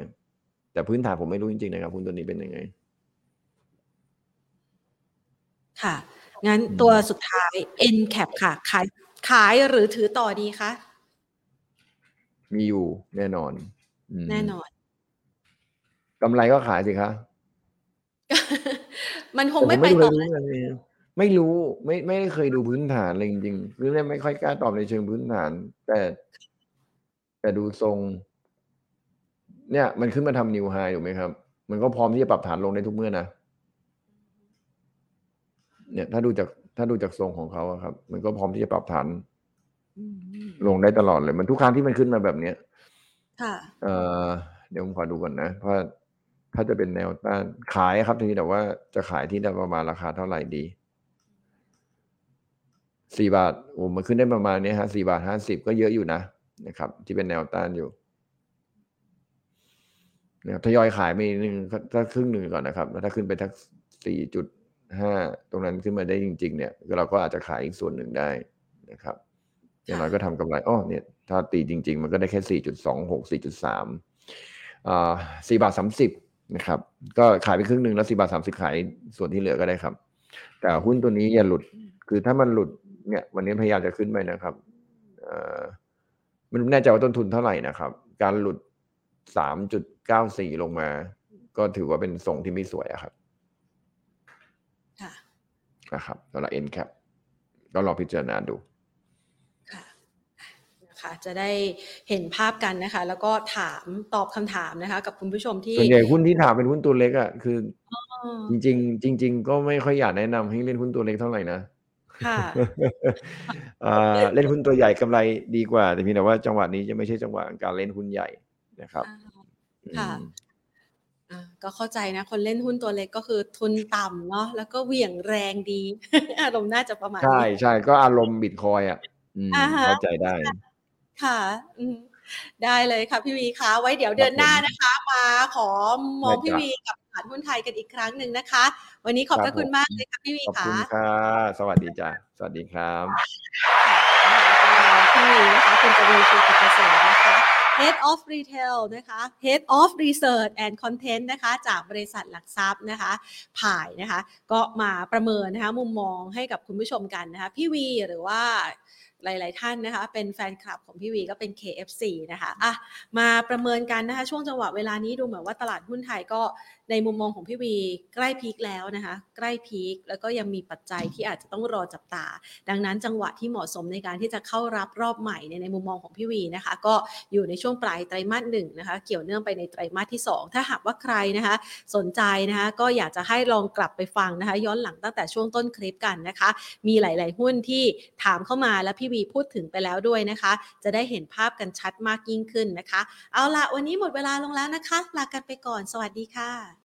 แต่พื้นฐานผมไม่รู้จริง ๆ นะครับหุ้นตัวนี้เป็นยังไง ค่ะ งั้นอืมตัวสุดท้าย NCAP ค่ะขาย ขายหรือถือต่อดีคะ มีอยู่แน่นอนอืมแน่นอนกำไรก็ขายสิคะ มันคงแต่ผไม่มไปไม่เคต่ยอรู้เลยไม่รู้ไม่ไม่ได้เคยดูพื้นฐานเลยจริงๆคือไม่ไม่ค่อยกล้าตอบในเชิงพื้นฐาน แต่ แต่ดูทรง เนี่ย มันขึ้นมาทำนิวไฮถูกไหมครับ มันก็พร้อมที่จะปรับฐานลงได้ทุกเมื่อนะเนี่ย ถ้าดูจาก ถ้าดูจากทรงของเขาอะครับ มันก็พร้อมที่จะปรับฐานอืมลงได้ตลอดเลย มันทุกครั้งที่มันขึ้นมาแบบเนี้ยค่ะเอ่อเดี๋ยวผมขอดูก่อนนะเพราะถ้าจะเป็นแนวต้านขายครับทีนี้แต่ว่าจะขายที่ได้ประมาณราคาเท่าไหร่ดีสี่บาทโอ้มันขึ้นได้ประมาณนี้ฮะสี่บาทห้าสิบก็เยอะอยู่นะนะครับ ที่เป็นแนวต้านอยู่นะครับทยอยขายไปนิดนึงถ้าครึ่งหนึ่งก่อนนะครับ แล้วถ้าขึ้นไปทักสี่จุด ห้าตรงนั้นขึ้นมาได้จริง ๆ เนี่ยเราก็อาจจะขายอีกส่วนหนึ่งได้นะครับ อย่างน้อยก็ทำกำไรอ้อเนี่ย ถ้าตีจริง ๆ มันก็ได้แค่สี่จุดสองหกสี่จุดสามอ่าสี่บาทสามสิบนะครับ ก็ขายไปครึ่งหนึ่งแล้วสี่บาทสามสิบขายส่วนที่เหลือก็ได้ครับ แต่หุ้นตัวนี้อย่าหลุด คือถ้ามันหลุดเนี่ย วันนี้พยายามจะขึ้นไปนะครับเอ่อมันแน่ใจว่าต้นทุนเท่าไหร่นะครับ การหลุดสามจุดเก้าสี่ลงมา ก็ถือว่าเป็นทรงที่ไม่สวยอะครับ นะครับสำหรับ n cap ก็ลองพิจารณาดูค่ะนะคะจะได้เห็นภาพกันนะคะ แล้วก็ถามตอบคำถามนะคะ กับคุณผู้ชมที่ส่วนใหญ่หุ้นที่ถามเป็นหุ้นตัวเล็กอะคืออ๋อจริงๆจริงๆก็ไม่ค่อยอยากแนะนำให้เล่นหุ้นตัวเล็กเท่าไหร่นะค่ะอ่าเล่นหุ้นตัวใหญ่กำไรดีกว่า แต่เพียงแต่ว่าจังหวะนี้จะไม่ใช่จังหวะการเล่นหุ้นใหญ่นะครับค่ะอืมอ่า ก็เข้าใจนะ คนเล่นหุ้นตัวเล็กก็คือทุนต่ำเนาะแล้วก็เหวี่ยงแรงดี อารมณ์น่าจะประมาณใช่นี้ใช่ก็อารมณ์บิตคอยอะอืมอ่าฮะเข้าใจได้ ค่ะอืมได้เลยค่ะพี่วีคะไว้เดี๋ยวเดือนหน้านะคะ มาขอมองได้พี่จ้ะวีกับตลาดหุ้นไทยกันอีกครั้งหนึ่งนะคะ วันนี้ขอบคพรับระคุณผมมากเลยค่ะพี่วีขอบค่ะคุณค่ะ สวัสดีจ้ะสวัสดีครับพี่วีนะคะคุณกวีชูกิจเกษมนะคะ Head of Retail นะคะ Head of Research and Content นะคะจากบริษัทหลักทรัพย์นะคะผ่ายนะคะก็มาประเมินนะคะมุมมองให้กับคุณผู้ชมกันนะคะพี่วีหรือว่าหลาย ๆ ท่านนะคะ เป็นแฟนคลับของพี่วีก็เป็น KFC นะคะอะมาประเมินกันนะคะ ช่วงจังหวะเวลานี้ดูเหมือนว่าตลาดหุ้นไทยก็ ในมุมมองของพี่วีใกล้พีคแล้วนะคะ ใกล้พีคแล้วก็ยังมีปัจจัยที่อาจจะต้องรอจับตา ดังนั้นจังหวะที่เหมาะสมในการที่จะเข้ารับรอบใหม่ในในมุมมองของพี่วีนะคะ ก็อยู่ในช่วงปลายไตรมาสหนึ่งนะคะ เกี่ยวเนื่องไปในไตรมาสที่ 2 ถ้าหากว่าใครนะคะ สนใจนะคะ ก็อยากจะให้ลองกลับไปฟังนะคะ ย้อนหลังตั้งแต่ช่วงต้นคลิปกันนะคะ มีหลาย ๆ หุ้นที่ถามเข้ามาแล้วพี่วีพูดถึงไปแล้วด้วยนะคะ จะได้เห็นภาพกันชัดมากยิ่งขึ้นนะคะ เอาละวันนี้หมดเวลาลงแล้วนะคะ ลากันไปก่อน สวัสดีค่ะ